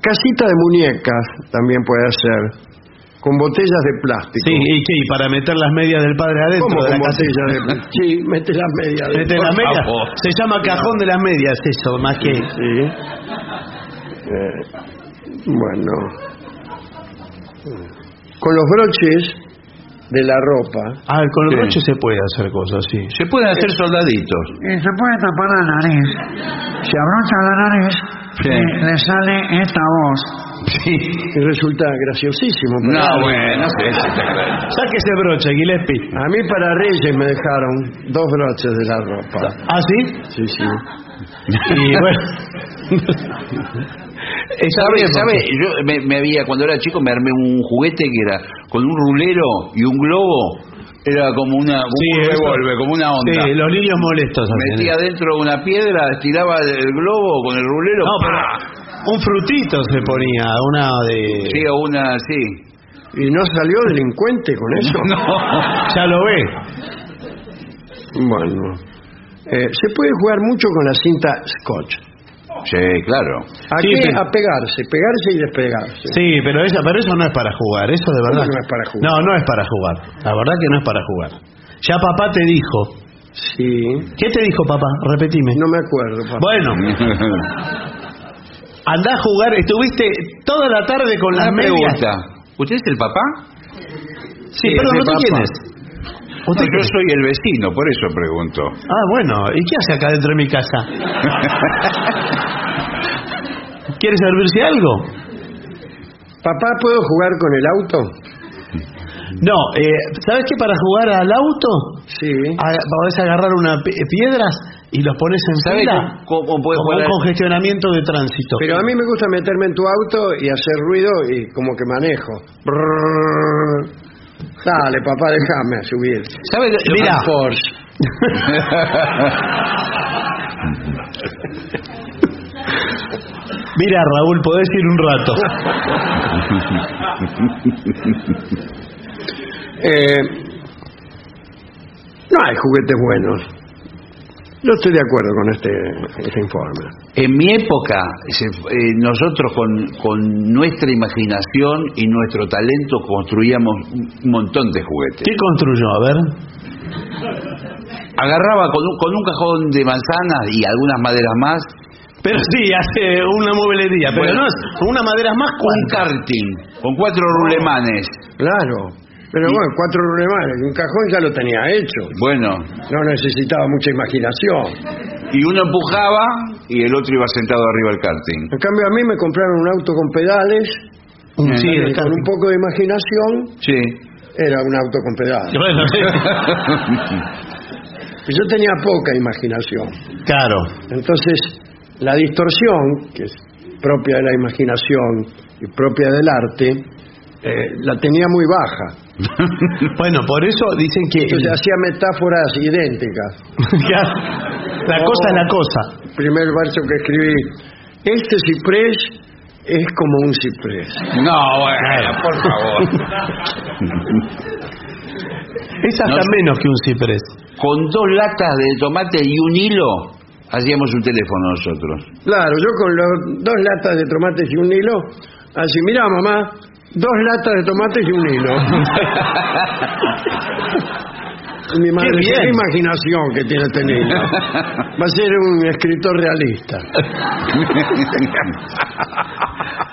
casita de muñecas también puede hacer, con botellas de plástico. Sí, ¿y qué? ¿Y para meter las medias del padre adentro ¿Cómo de la con casa? botellas de plástico? <laughs> Sí, mete las medias. Mete las medias. favor. Se llama cajón de las medias, eso, más que... Sí. Eh, bueno. Con los broches de la ropa. Ah, con los Sí. broches se puede hacer cosas, sí. Se pueden hacer soldaditos. Y se puede tapar la nariz. Se abrocha la nariz Sí. y le sale esta voz. Sí. Y resulta graciosísimo. No, bueno, no sé si te creo. Saque ese broche, Gillespie. A mí para Reyes me dejaron dos broches de la ropa. ¿Ah, sí? Sí, sí. Y <laughs> bueno... Está ¿Sabe, bien, sabe? porque- Yo me, me había, cuando era chico, me armé un juguete que era con un rulero y un globo. Era como una, como Sí, un eso- revólver, como una onda. Sí, los niños molestos. hacen Metía eso. dentro una piedra, estiraba el globo con el rulero. No, pero. Un frutito se ponía, una de... Sí, o una, sí. ¿Y no salió delincuente con eso? <laughs> No. Ya lo ve. Bueno. Eh, se puede jugar mucho con la cinta scotch. Sí, claro. ¿A Sí, qué? pero- A pegarse, pegarse y despegarse. Sí, pero, esa, pero eso no es para jugar, eso de verdad. ¿Cómo no es para jugar? No, no es para jugar. La verdad que no es para jugar. Ya papá te dijo. Sí. ¿Qué te dijo papá? Repetime. No me acuerdo. papá. Bueno, <laughs> andá a jugar. Estuviste toda la tarde con las Una medias. pregunta. ¿Usted es el papá? Sí, pero de ¿usted quién papá. es? No, ¿Usted yo soy el vecino, por eso pregunto. Ah, bueno. ¿Y qué hace acá dentro de mi casa? <laughs> ¿Quiere servirse algo? Papá, ¿puedo jugar con el auto? No, eh, ¿sabes qué? Para jugar al auto, Sí. a- podés agarrar una pi- piedras y los pones en ¿Sabe fila. cómo, cómo puede Como un congestionamiento de tránsito. Pero a mí me gusta meterme en tu auto y hacer ruido y como que manejo. Brrr. Dale, papá, déjame subir. ¿Sabe? lo- Mira. Mira, Raúl, podés ir un rato. Eh, No hay juguetes buenos. No estoy de acuerdo con este, este informe. En mi época, eh, nosotros con, con nuestra imaginación y nuestro talento construíamos un montón de juguetes. ¿Qué construyó? A ver. Agarraba con un, con un cajón de manzanas y algunas maderas más. Pero sí, hace una mueblería, pero Bueno. no es una madera más Un cuántas. karting con cuatro rulemanes. Claro. Pero bueno, cuatro rulemanes, un cajón ya lo tenía hecho. Bueno, No necesitaba mucha imaginación. y uno empujaba y el otro iba sentado arriba del karting. En cambio a mí me compraron un auto con pedales. Un- sí, y con un poco de imaginación Sí. era un auto con pedales. Bueno, sí. <laughs> Yo tenía poca imaginación. claro. Entonces, la distorsión, que es propia de la imaginación y propia del arte, eh, la tenía muy baja. <laughs> Bueno, por eso dicen que Entonces hacía metáforas idénticas. <laughs> La cosa es la cosa. Primer verso que escribí, este ciprés es como un ciprés. No, bueno, por favor. <laughs> Es hasta No. menos que un ciprés. Con dos latas de tomate y un hilo, hacíamos un teléfono nosotros. Claro, yo con los dos latas de tomates y un hilo, así, mira mamá, dos latas de tomates y un hilo. <laughs> Mi madre, Qué qué imaginación que tiene este niño. Va a ser un escritor realista. <laughs>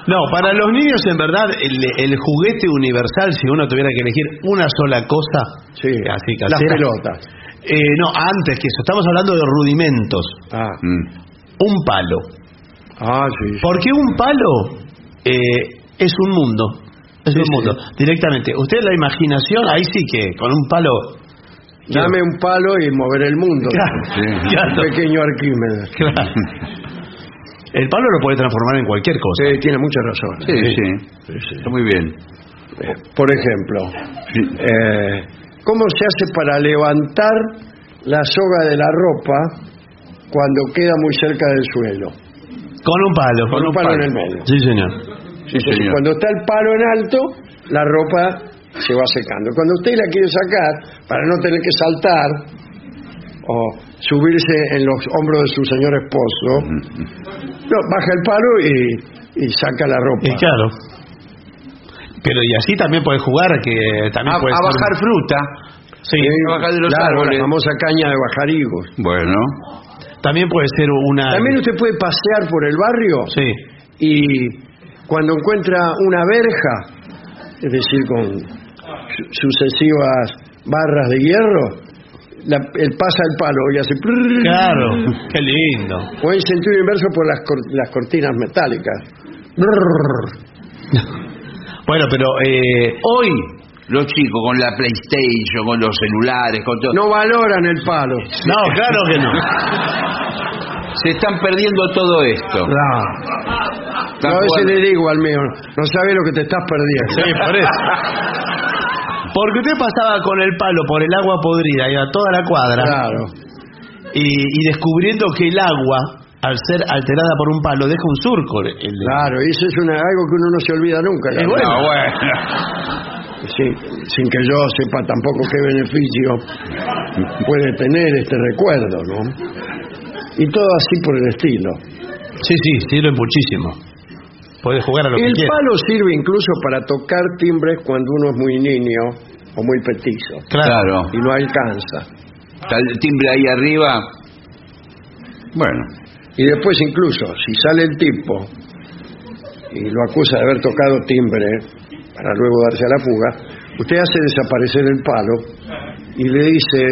No, para los niños en verdad el, el juguete universal, si uno tuviera que elegir una sola cosa, Sí, así las casera. pelotas. Eh, no, antes que eso, estamos hablando de rudimentos. Ah, Mm. Un palo. ah sí. sí. Porque un palo eh, es un mundo. Es Sí, un sí. mundo, directamente. Usted la imaginación, ahí sí que con un palo. Dame un palo y mover el mundo. Claro, Sí. claro, Un pequeño Arquímedes. claro. El palo lo puede transformar en cualquier cosa. Sí, tiene mucha razón. Sí, sí. Sí, sí. Está muy bien. Eh, Por ejemplo, eh, ¿cómo se hace para levantar la soga de la ropa cuando queda muy cerca del suelo? Con un palo. Con un palo en el medio. Sí, señor. Sí, Entonces, señor. cuando está el palo en alto, la ropa se va secando. Cuando usted la quiere sacar, para no tener que saltar o subirse en los hombros de su señor esposo, no, baja el palo y, y saca la ropa. Y claro. Pero y así también puede jugar, que también A, puede a ser- bajar fruta. Sí, Sí, a bajar de los claro, árboles. la famosa caña de bajar higos. Bueno. también puede ser una. También usted puede pasear por el barrio Sí. y cuando encuentra una verja, es decir, con su- sucesivas barras de hierro, la- él pasa el palo y hace... Claro, qué lindo. O en sentido inverso por las, cor- las cortinas metálicas. Bueno, pero eh, Hoy, los chicos con la PlayStation, con los celulares, con todo. No valoran el palo. no, claro que no. <laughs> Se están perdiendo todo esto. No. Yo a veces le digo al mío, no sabe lo que te estás perdiendo. Sí, por eso. <laughs> Porque usted pasaba con el palo por el agua podrida, iba toda la cuadra, Claro. y, y descubriendo que el agua, al ser alterada por un palo, deja un surco. El, Claro, y eso es una- algo que uno no se olvida nunca. Y verdad. No, bueno. Sí, sin que yo sepa tampoco qué beneficio puede tener este recuerdo, ¿no? Y todo así por el estilo. Sí, sí, sirve muchísimo. Puede jugar a lo El que quiera. palo sirve incluso para tocar timbres cuando uno es muy niño o muy petizo Claro. y no alcanza. Está el timbre ahí arriba. Bueno. Y después incluso, si sale el tipo y lo acusa de haber tocado timbre para luego darse a la fuga, usted hace desaparecer el palo y le dice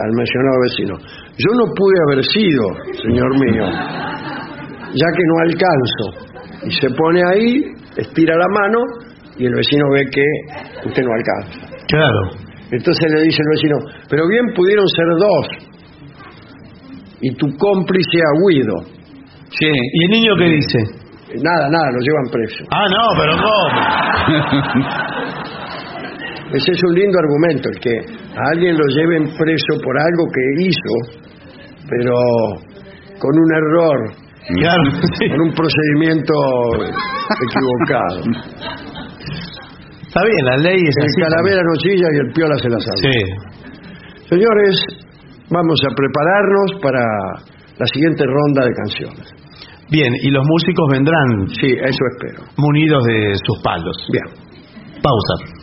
al mencionado vecino, yo no pude haber sido, señor mío, ya que no alcanzo. Y se pone ahí, estira la mano y el vecino ve que usted no alcanza. Claro. Entonces le dice el vecino, pero bien pudieron ser dos. Y tu cómplice a Guido. Sí. ¿Y el niño qué dice? Nada, nada, lo llevan preso. Ah, no, pero ¿cómo? <laughs> Ese es un lindo argumento, el que a alguien lo lleven preso por algo que hizo, pero con un error, Claro, sí. con un procedimiento equivocado. Está bien, la ley es El así. calavera no chilla y el piola se la sabe. Sí. Señores, vamos a prepararnos para la siguiente ronda de canciones. Bien, y los músicos vendrán Sí, eso espero. munidos de sus palos. Bien. Pausa.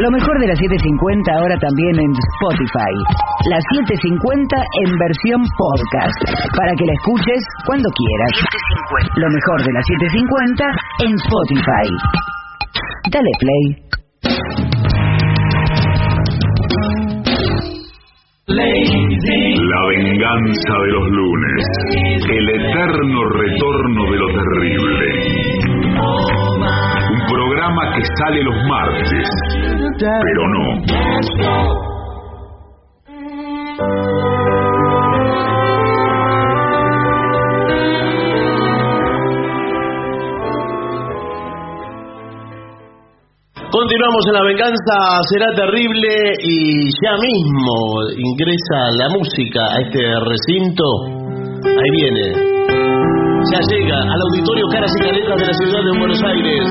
Lo mejor de las 750 ahora también en Spotify. Las 750 en versión podcast. Para que la escuches cuando quieras. Lo mejor de las 750 en Spotify. Dale play. La venganza de los lunes. El eterno retorno de lo terrible. Programa que sale los martes, pero no. Continuamos en La Venganza Será Terrible y ya mismo ingresa la música a este recinto. Ahí viene. Ya llega al auditorio Caras y Caretas de la ciudad de Buenos Aires.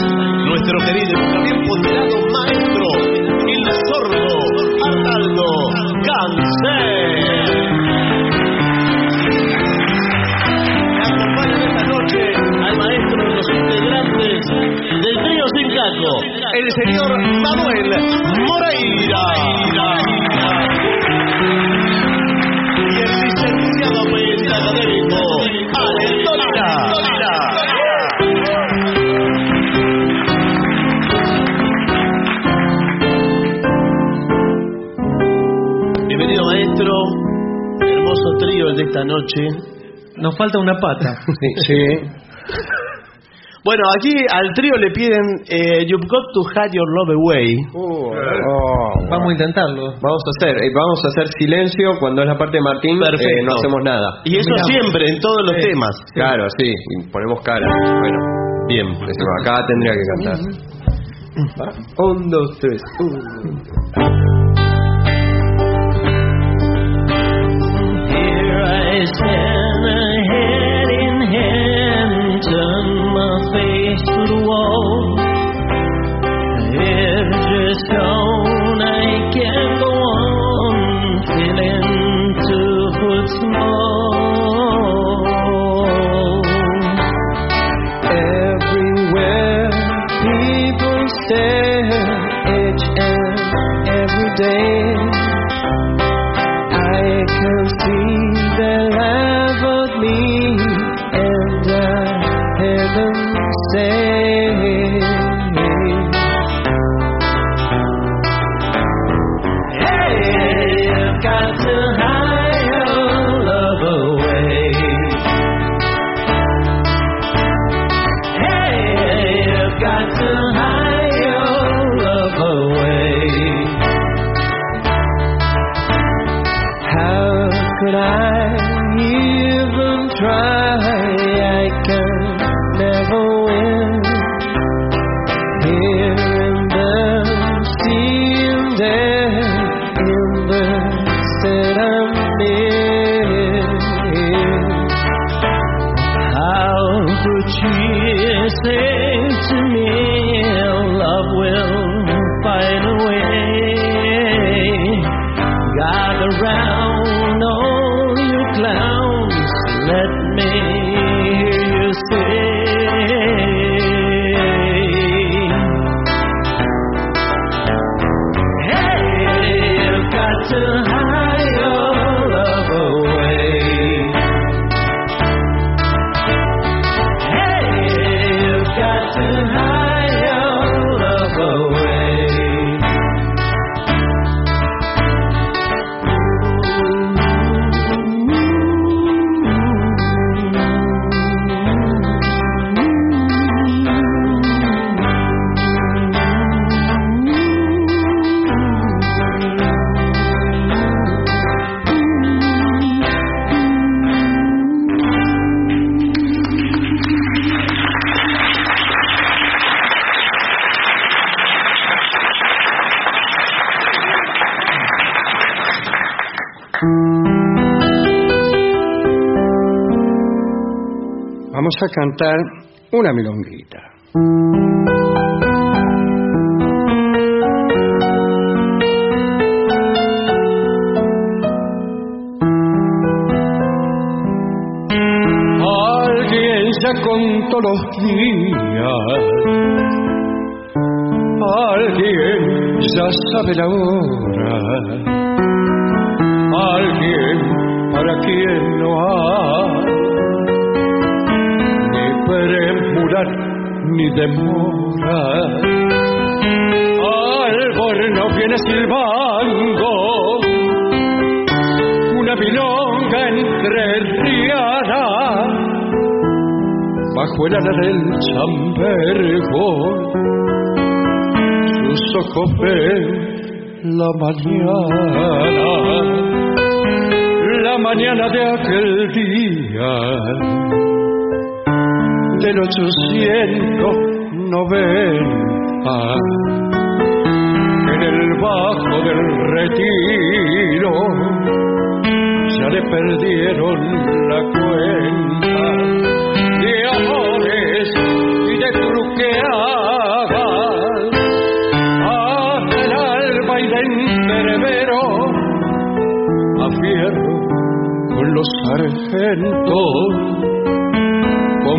Nuestro querido y también ponderado maestro, el sordo Arnaldo Cáncer. Me acompañan esta noche al maestro de los integrantes del trío Sin Caco, el señor Manuel Moreira. Y el licenciado periodista académico, esta noche. Nos falta una pata. <laughs> Sí. Bueno, aquí al trío le piden eh, You've got to hide your love away. Vamos a intentarlo. Vamos a hacer, eh, vamos a hacer silencio cuando es la parte de Martín, eh, no hacemos nada. Y eso siempre, en todos los temas. Claro, sí, y ponemos cara. Bueno, bien. Acá tendría que cantar. Un, dos, tres. Here I stand, head in hand, turn my face to the wall. I can't go on, two foot small. Everywhere people say, a cantar una milonguita. Alguien ya contó los días, alguien ya sabe la hora, ni demora. Algo no viene silbando una milonga entre riadas bajo el ala del chambergo sus ojos ven la mañana la mañana de aquel día del 890 en el bajo del retiro ya le perdieron la cuenta de amores y de truqueadas hasta el alba y de entrevero a fierro con los sargentos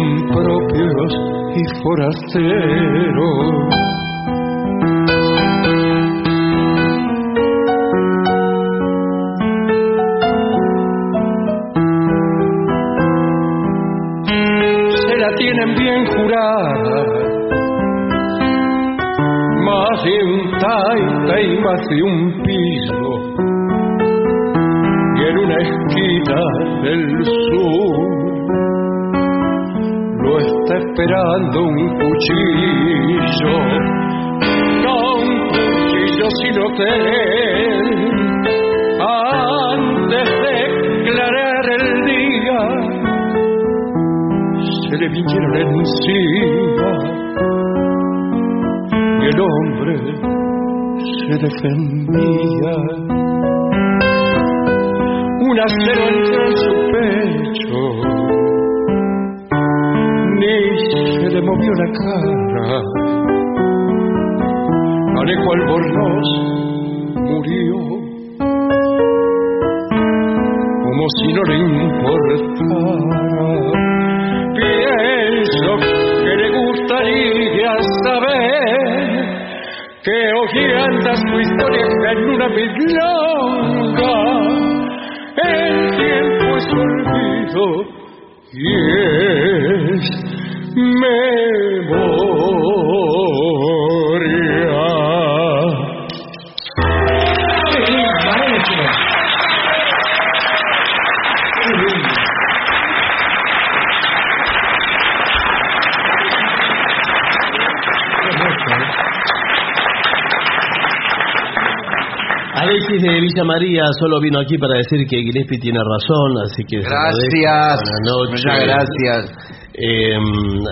con propios y forasteros se la tienen bien jurada. Más de un taita y más de un cuchillo. No un cuchillo sino hotel. Antes de aclarar el día se le vinieron encima y el hombre se defendía. Un acero entre su pecho, le movió la cara. Alejo Albornoz murió. Como si no le importara. Pienso que le gustaría saber que hojeando su historia en una milonga solo vino aquí para decir que Gillespie tiene razón, así que... Gracias. Buenas noches. Muchas gracias. Eh,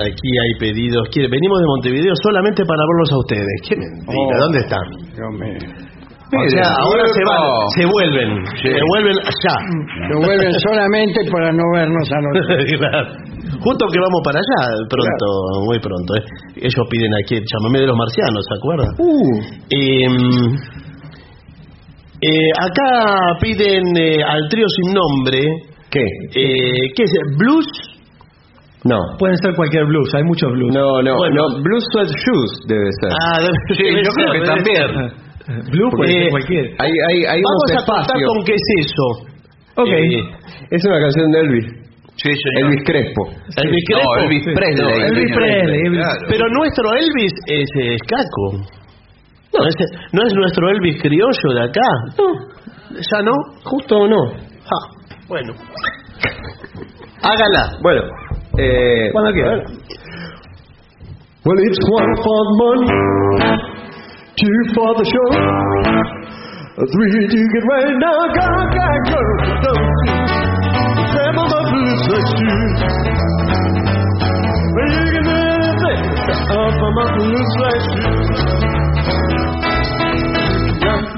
aquí hay pedidos. Quiere- Venimos de Montevideo solamente para verlos a ustedes. Qué mentira, Oh. ¿dónde están? Dios mío. O sea, ahora se van, se vuelven, se vuelven allá. Se vuelven solamente para no vernos a nosotros. <laughs> Claro. Justo que vamos para allá pronto, muy pronto. ¿eh? Ellos piden aquí el chamamé de los marcianos, ¿se acuerdan? Eh, eh, acá piden eh, al trío sin nombre. ¿Qué? Eh, ¿Qué es? ¿Blues? No. Pueden ser cualquier blues, hay muchos blues. No, no, Bueno. no. Blue Sweat Shoes debe ser. Ah, debe- Sí, yo creo que también. ser. <laughs> Blue puede Eh, ser cualquier. Hay, hay, hay Vamos unos a espacios. con qué es eso. Ok. Eh, Es una canción de Elvis. Sí, señor. Elvis Crespo. Elvis No, Crespo. Elvis Presley. No, Elvis. Presley, Elvis. Claro. Pero nuestro Elvis es eh, escaco. No, es, no es nuestro Elvis criollo de acá. No. ¿Ya no? Justo o no. Ah, bueno. Hágala. Bueno. Eh, Cuando quiera. Well, it's one for the money, two for the show, three to get right now. Go, go, go, you? Seven of my blues like shoes. Well, you can do anything. Up on my blues like shoes.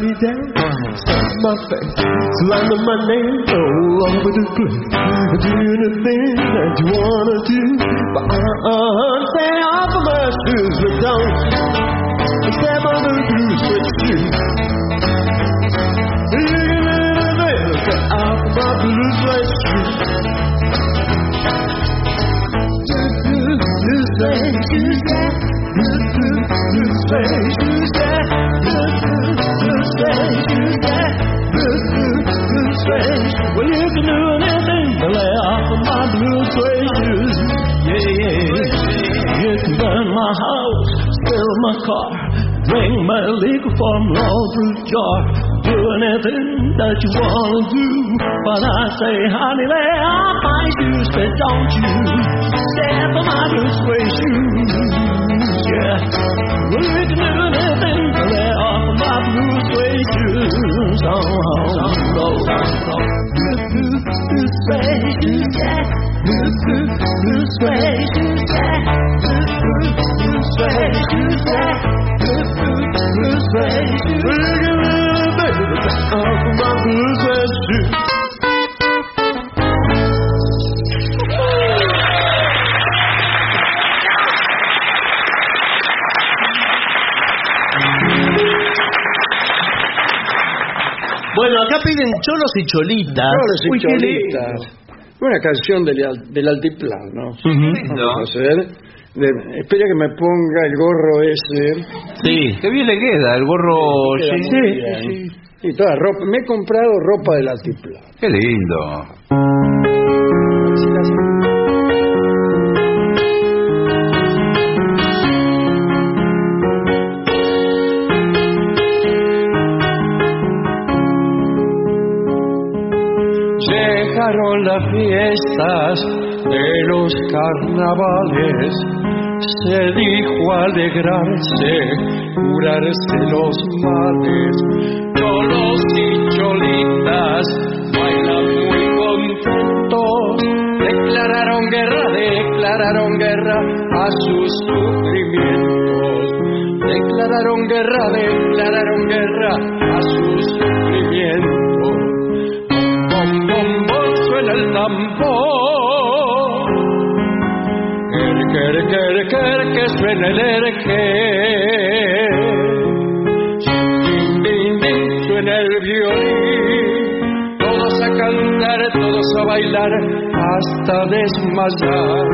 Knock me down, stamp my face, slander my name all over the place. Do anything that you wanna do. But uh, stay off of my shoes, but don't step on the blue suede shoes. Stay off of my blue suede shoes. Blue suede shoes, yeah. Blue, blue, blue suede shoes, yeah. My house, steal my car, drink my liquor from laundry jar. Do anything that you wanna do, but I say, honey, lay off my shoes, but don't you step on my blue suede shoes. Cholos y cholitas. Cholos y Uy, cholitas. Una canción del, del altiplano. ¿no? Vamos a hacer. De- espera que me ponga el gorro ese. Sí. Qué bien le queda el gorro. Sí. muy bien. Y toda ropa. Me he comprado ropa del altiplano. Qué lindo. Fiestas de los carnavales, se dijo alegrarse, curarse los males. Cholos y cholitas bailan muy contentos, declararon guerra, declararon guerra a sus sufrimientos. Declararon guerra, declararon guerra suena el tambor. Quer, quer, quer, que suene el erque. Ding, suena el violín. Todos a cantar, todos a bailar, hasta desmayar.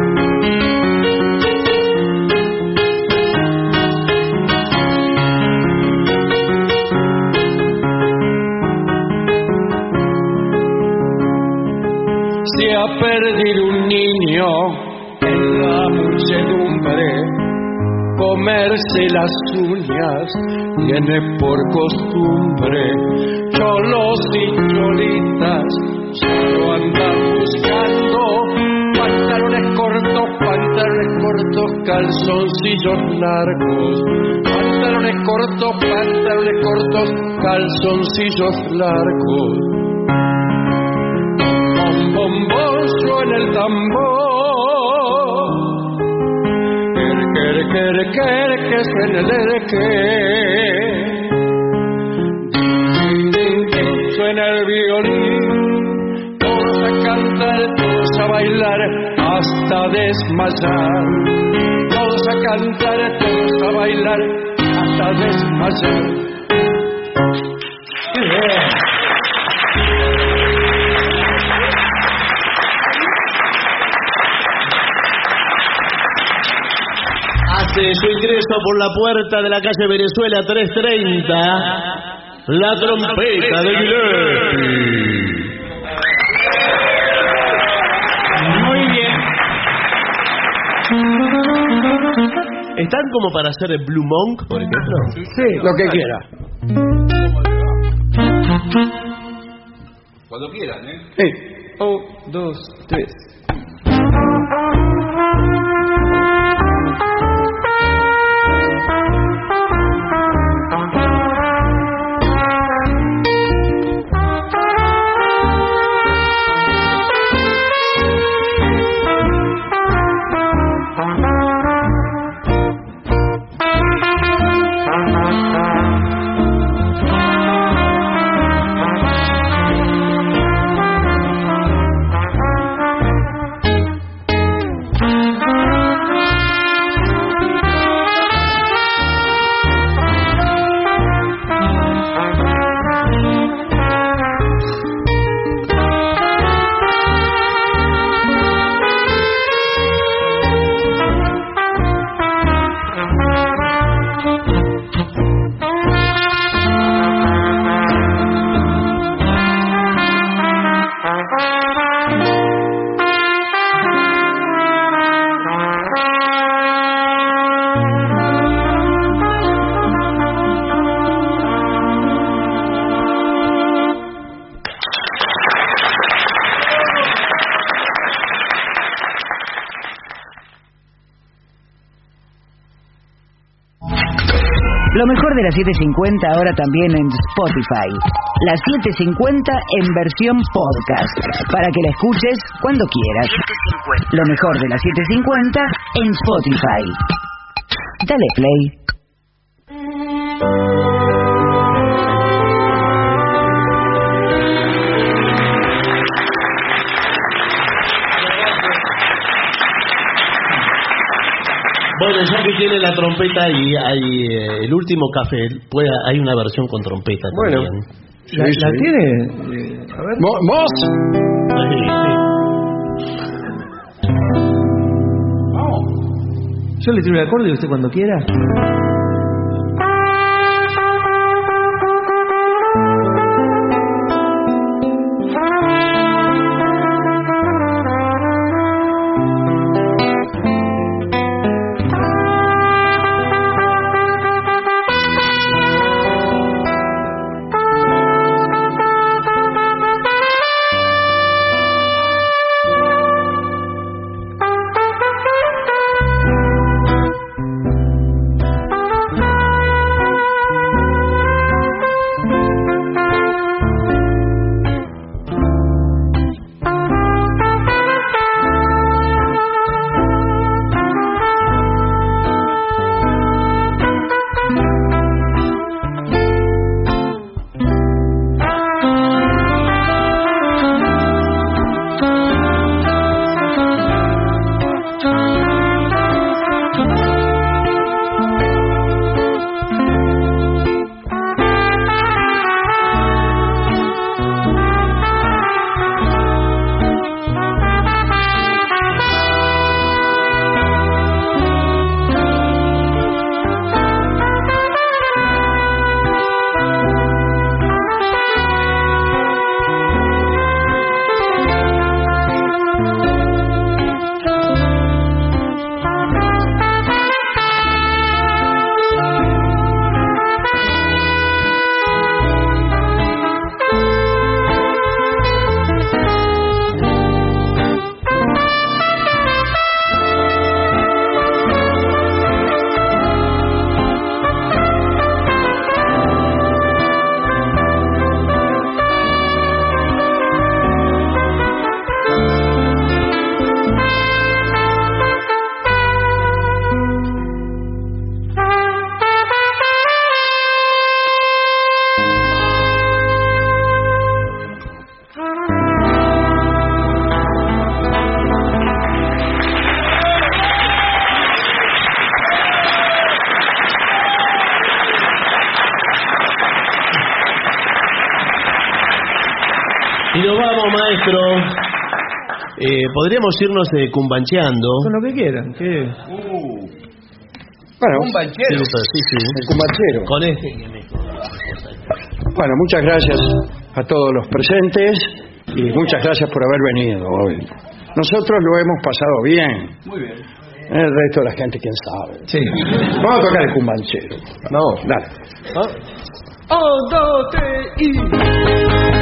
Perdido un niño en la muchedumbre, comerse las uñas tiene por costumbre. Cholos y cholitas ya lo andan buscando, pantalones cortos, pantalones cortos, calzoncillos largos. Pantalones cortos, pantalones cortos, calzoncillos largos. El tambor. Quer, quer, quer, que suene el ding, suena el violín. Todos a cantar, todos a bailar, hasta desmayar. Todos a cantar, todos a bailar, hasta desmayar. Por la puerta de la calle Venezuela 330, la trompeta de Gillespie. Muy bien. ¿Están como para hacer el Blue Monk, por ejemplo? Sí, lo que quiera. Cuando quieran, ¿eh? Sí. Un, dos, tres. De las 750 ahora también en Spotify. Las 750 en versión podcast, para que la escuches cuando quieras. Lo mejor de las 750 en Spotify. Dale play. Ya que tiene la trompeta y hay eh, el último café, puede, hay una versión con trompeta Bueno. también. ¿La, la tiene? Eh, a ver. ¿Vos? Yo le tiro el acorde y usted cuando quiera. Podríamos irnos eh, cumbancheando. Con lo que quieran. ¿qué? Bueno, Sí, sí, sí. el cumbanchero. Con este. Bueno, muchas gracias a todos los presentes y muchas gracias por haber venido hoy. Nosotros lo hemos pasado bien. Muy bien. El resto de la gente, quién sabe. Sí. Vamos a tocar el cumbanchero. No. Dale. Un, dos, tres y.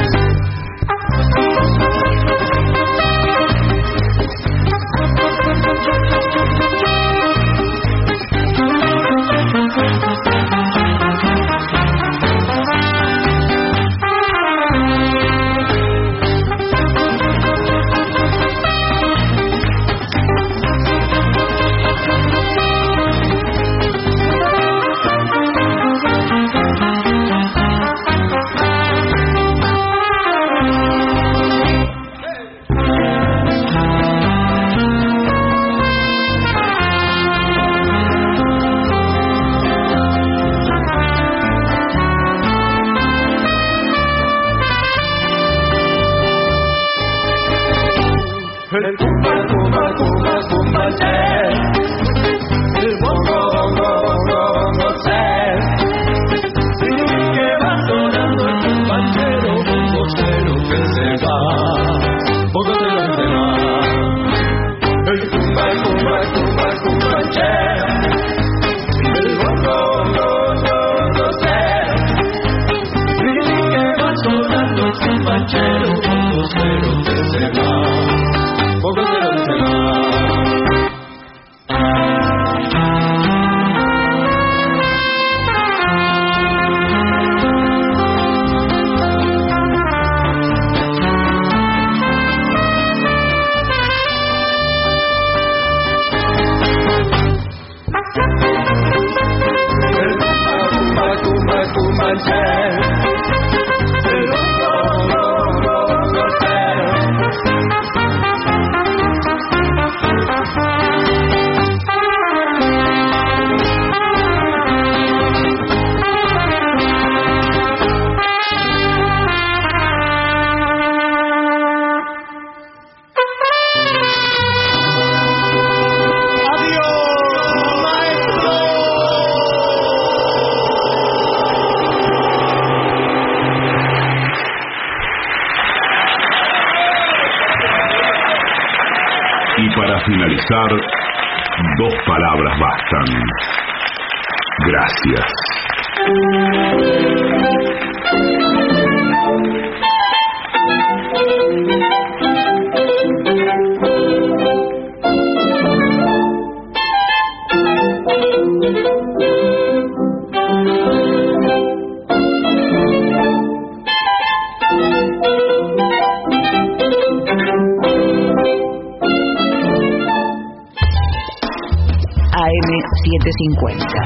AM750.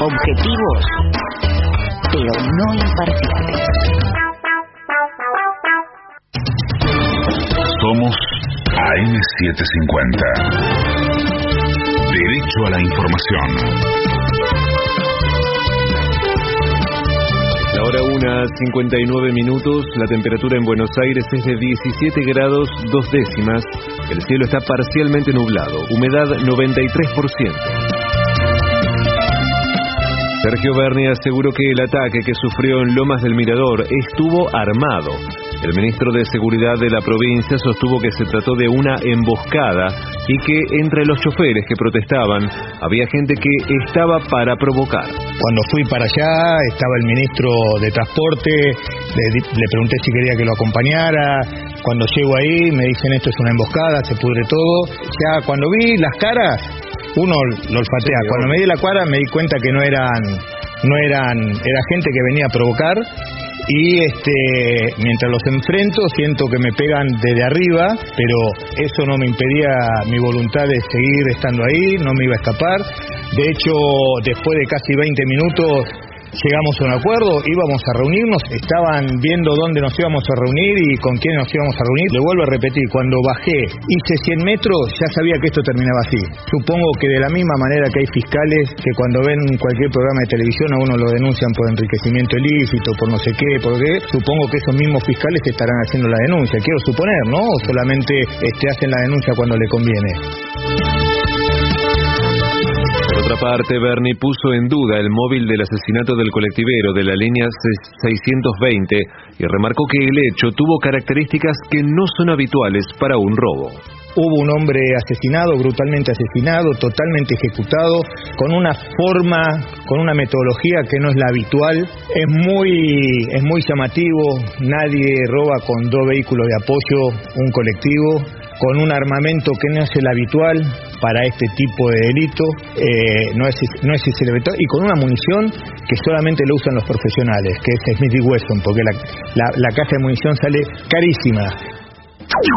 Objetivos, pero no imparciales. Somos AM750. A la información. La hora 1, 59 minutos, la temperatura en Buenos Aires es de 17 grados dos décimas, el cielo está parcialmente nublado, humedad 93%. Sergio Berni aseguró que el ataque que sufrió en Lomas del Mirador estuvo armado. El ministro de Seguridad de la provincia sostuvo que se trató de una emboscada y que entre los choferes que protestaban había gente que estaba para provocar. Cuando fui para allá estaba el ministro de Transporte, le, le pregunté si quería que lo acompañara. Cuando llego ahí me dicen esto es una emboscada, se pudre todo. Ya cuando vi las caras, uno lo olfatea. Cuando me di la cara me di cuenta que no eran, no eran, era gente que venía a provocar. Y este, mientras los enfrento siento que me pegan desde arriba, pero eso no me impedía mi voluntad de seguir estando ahí, no me iba a escapar. De hecho, después de casi 20 minutos llegamos a un acuerdo, íbamos a reunirnos, estaban viendo dónde nos íbamos a reunir y con quién nos íbamos a reunir. Le vuelvo a repetir, cuando bajé, hice 100 metros, ya sabía que esto terminaba así. Supongo que de la misma manera que hay fiscales que cuando ven cualquier programa de televisión a uno lo denuncian por enriquecimiento ilícito, por no sé qué, por qué, supongo que esos mismos fiscales estarán haciendo la denuncia. Quiero suponer, ¿no? O solamente este, hacen la denuncia cuando le conviene. Por otra parte, Berni puso en duda el móvil del asesinato del colectivero de la línea 620 y remarcó que el hecho tuvo características que no son habituales para un robo. Hubo un hombre asesinado, brutalmente asesinado, totalmente ejecutado, con una forma, con una metodología que no es la habitual. Es muy, es muy llamativo, nadie roba con dos vehículos de apoyo un colectivo, con un armamento que no es el habitual para este tipo de delito, eh, no, es, no es el habitual, y con una munición que solamente lo usan los profesionales, que es Smith Wesson, porque la, la caja de munición sale carísima.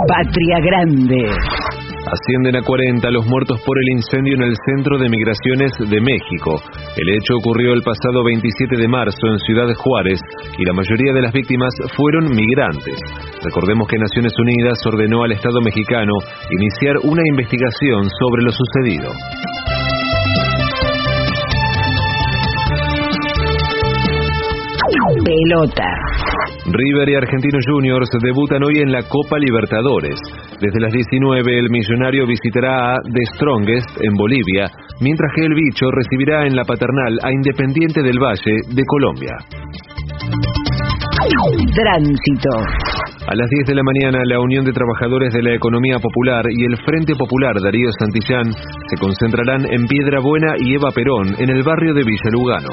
Patria Grande. Ascienden a 40 los muertos por el incendio en el Centro de Migraciones de México. El hecho ocurrió el pasado 27 de marzo en Ciudad Juárez y la mayoría de las víctimas fueron migrantes. Recordemos que Naciones Unidas ordenó al Estado mexicano iniciar una investigación sobre lo sucedido. Pelota. River y Argentinos Juniors debutan hoy en la Copa Libertadores. Desde las 19 el millonario visitará a The Strongest en Bolivia, mientras que el bicho recibirá en la paternal a Independiente del Valle de Colombia. Tránsito. A las 10 de la mañana, la Unión de Trabajadores de la Economía Popular y el Frente Popular Darío Santillán se concentrarán en Piedra Buena y Eva Perón en el barrio de Villa Lugano.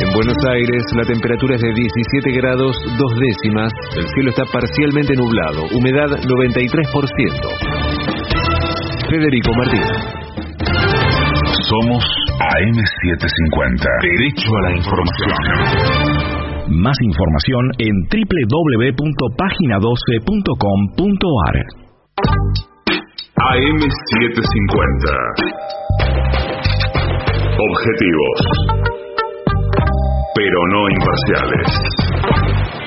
En Buenos Aires la temperatura es de 17 grados dos décimas, el cielo está parcialmente nublado, humedad 93%. Federico Martínez. Somos AM750. Derecho a la información. Más información en www.pagina12.com.ar. AM750. Objetivos. Pero no imparciales.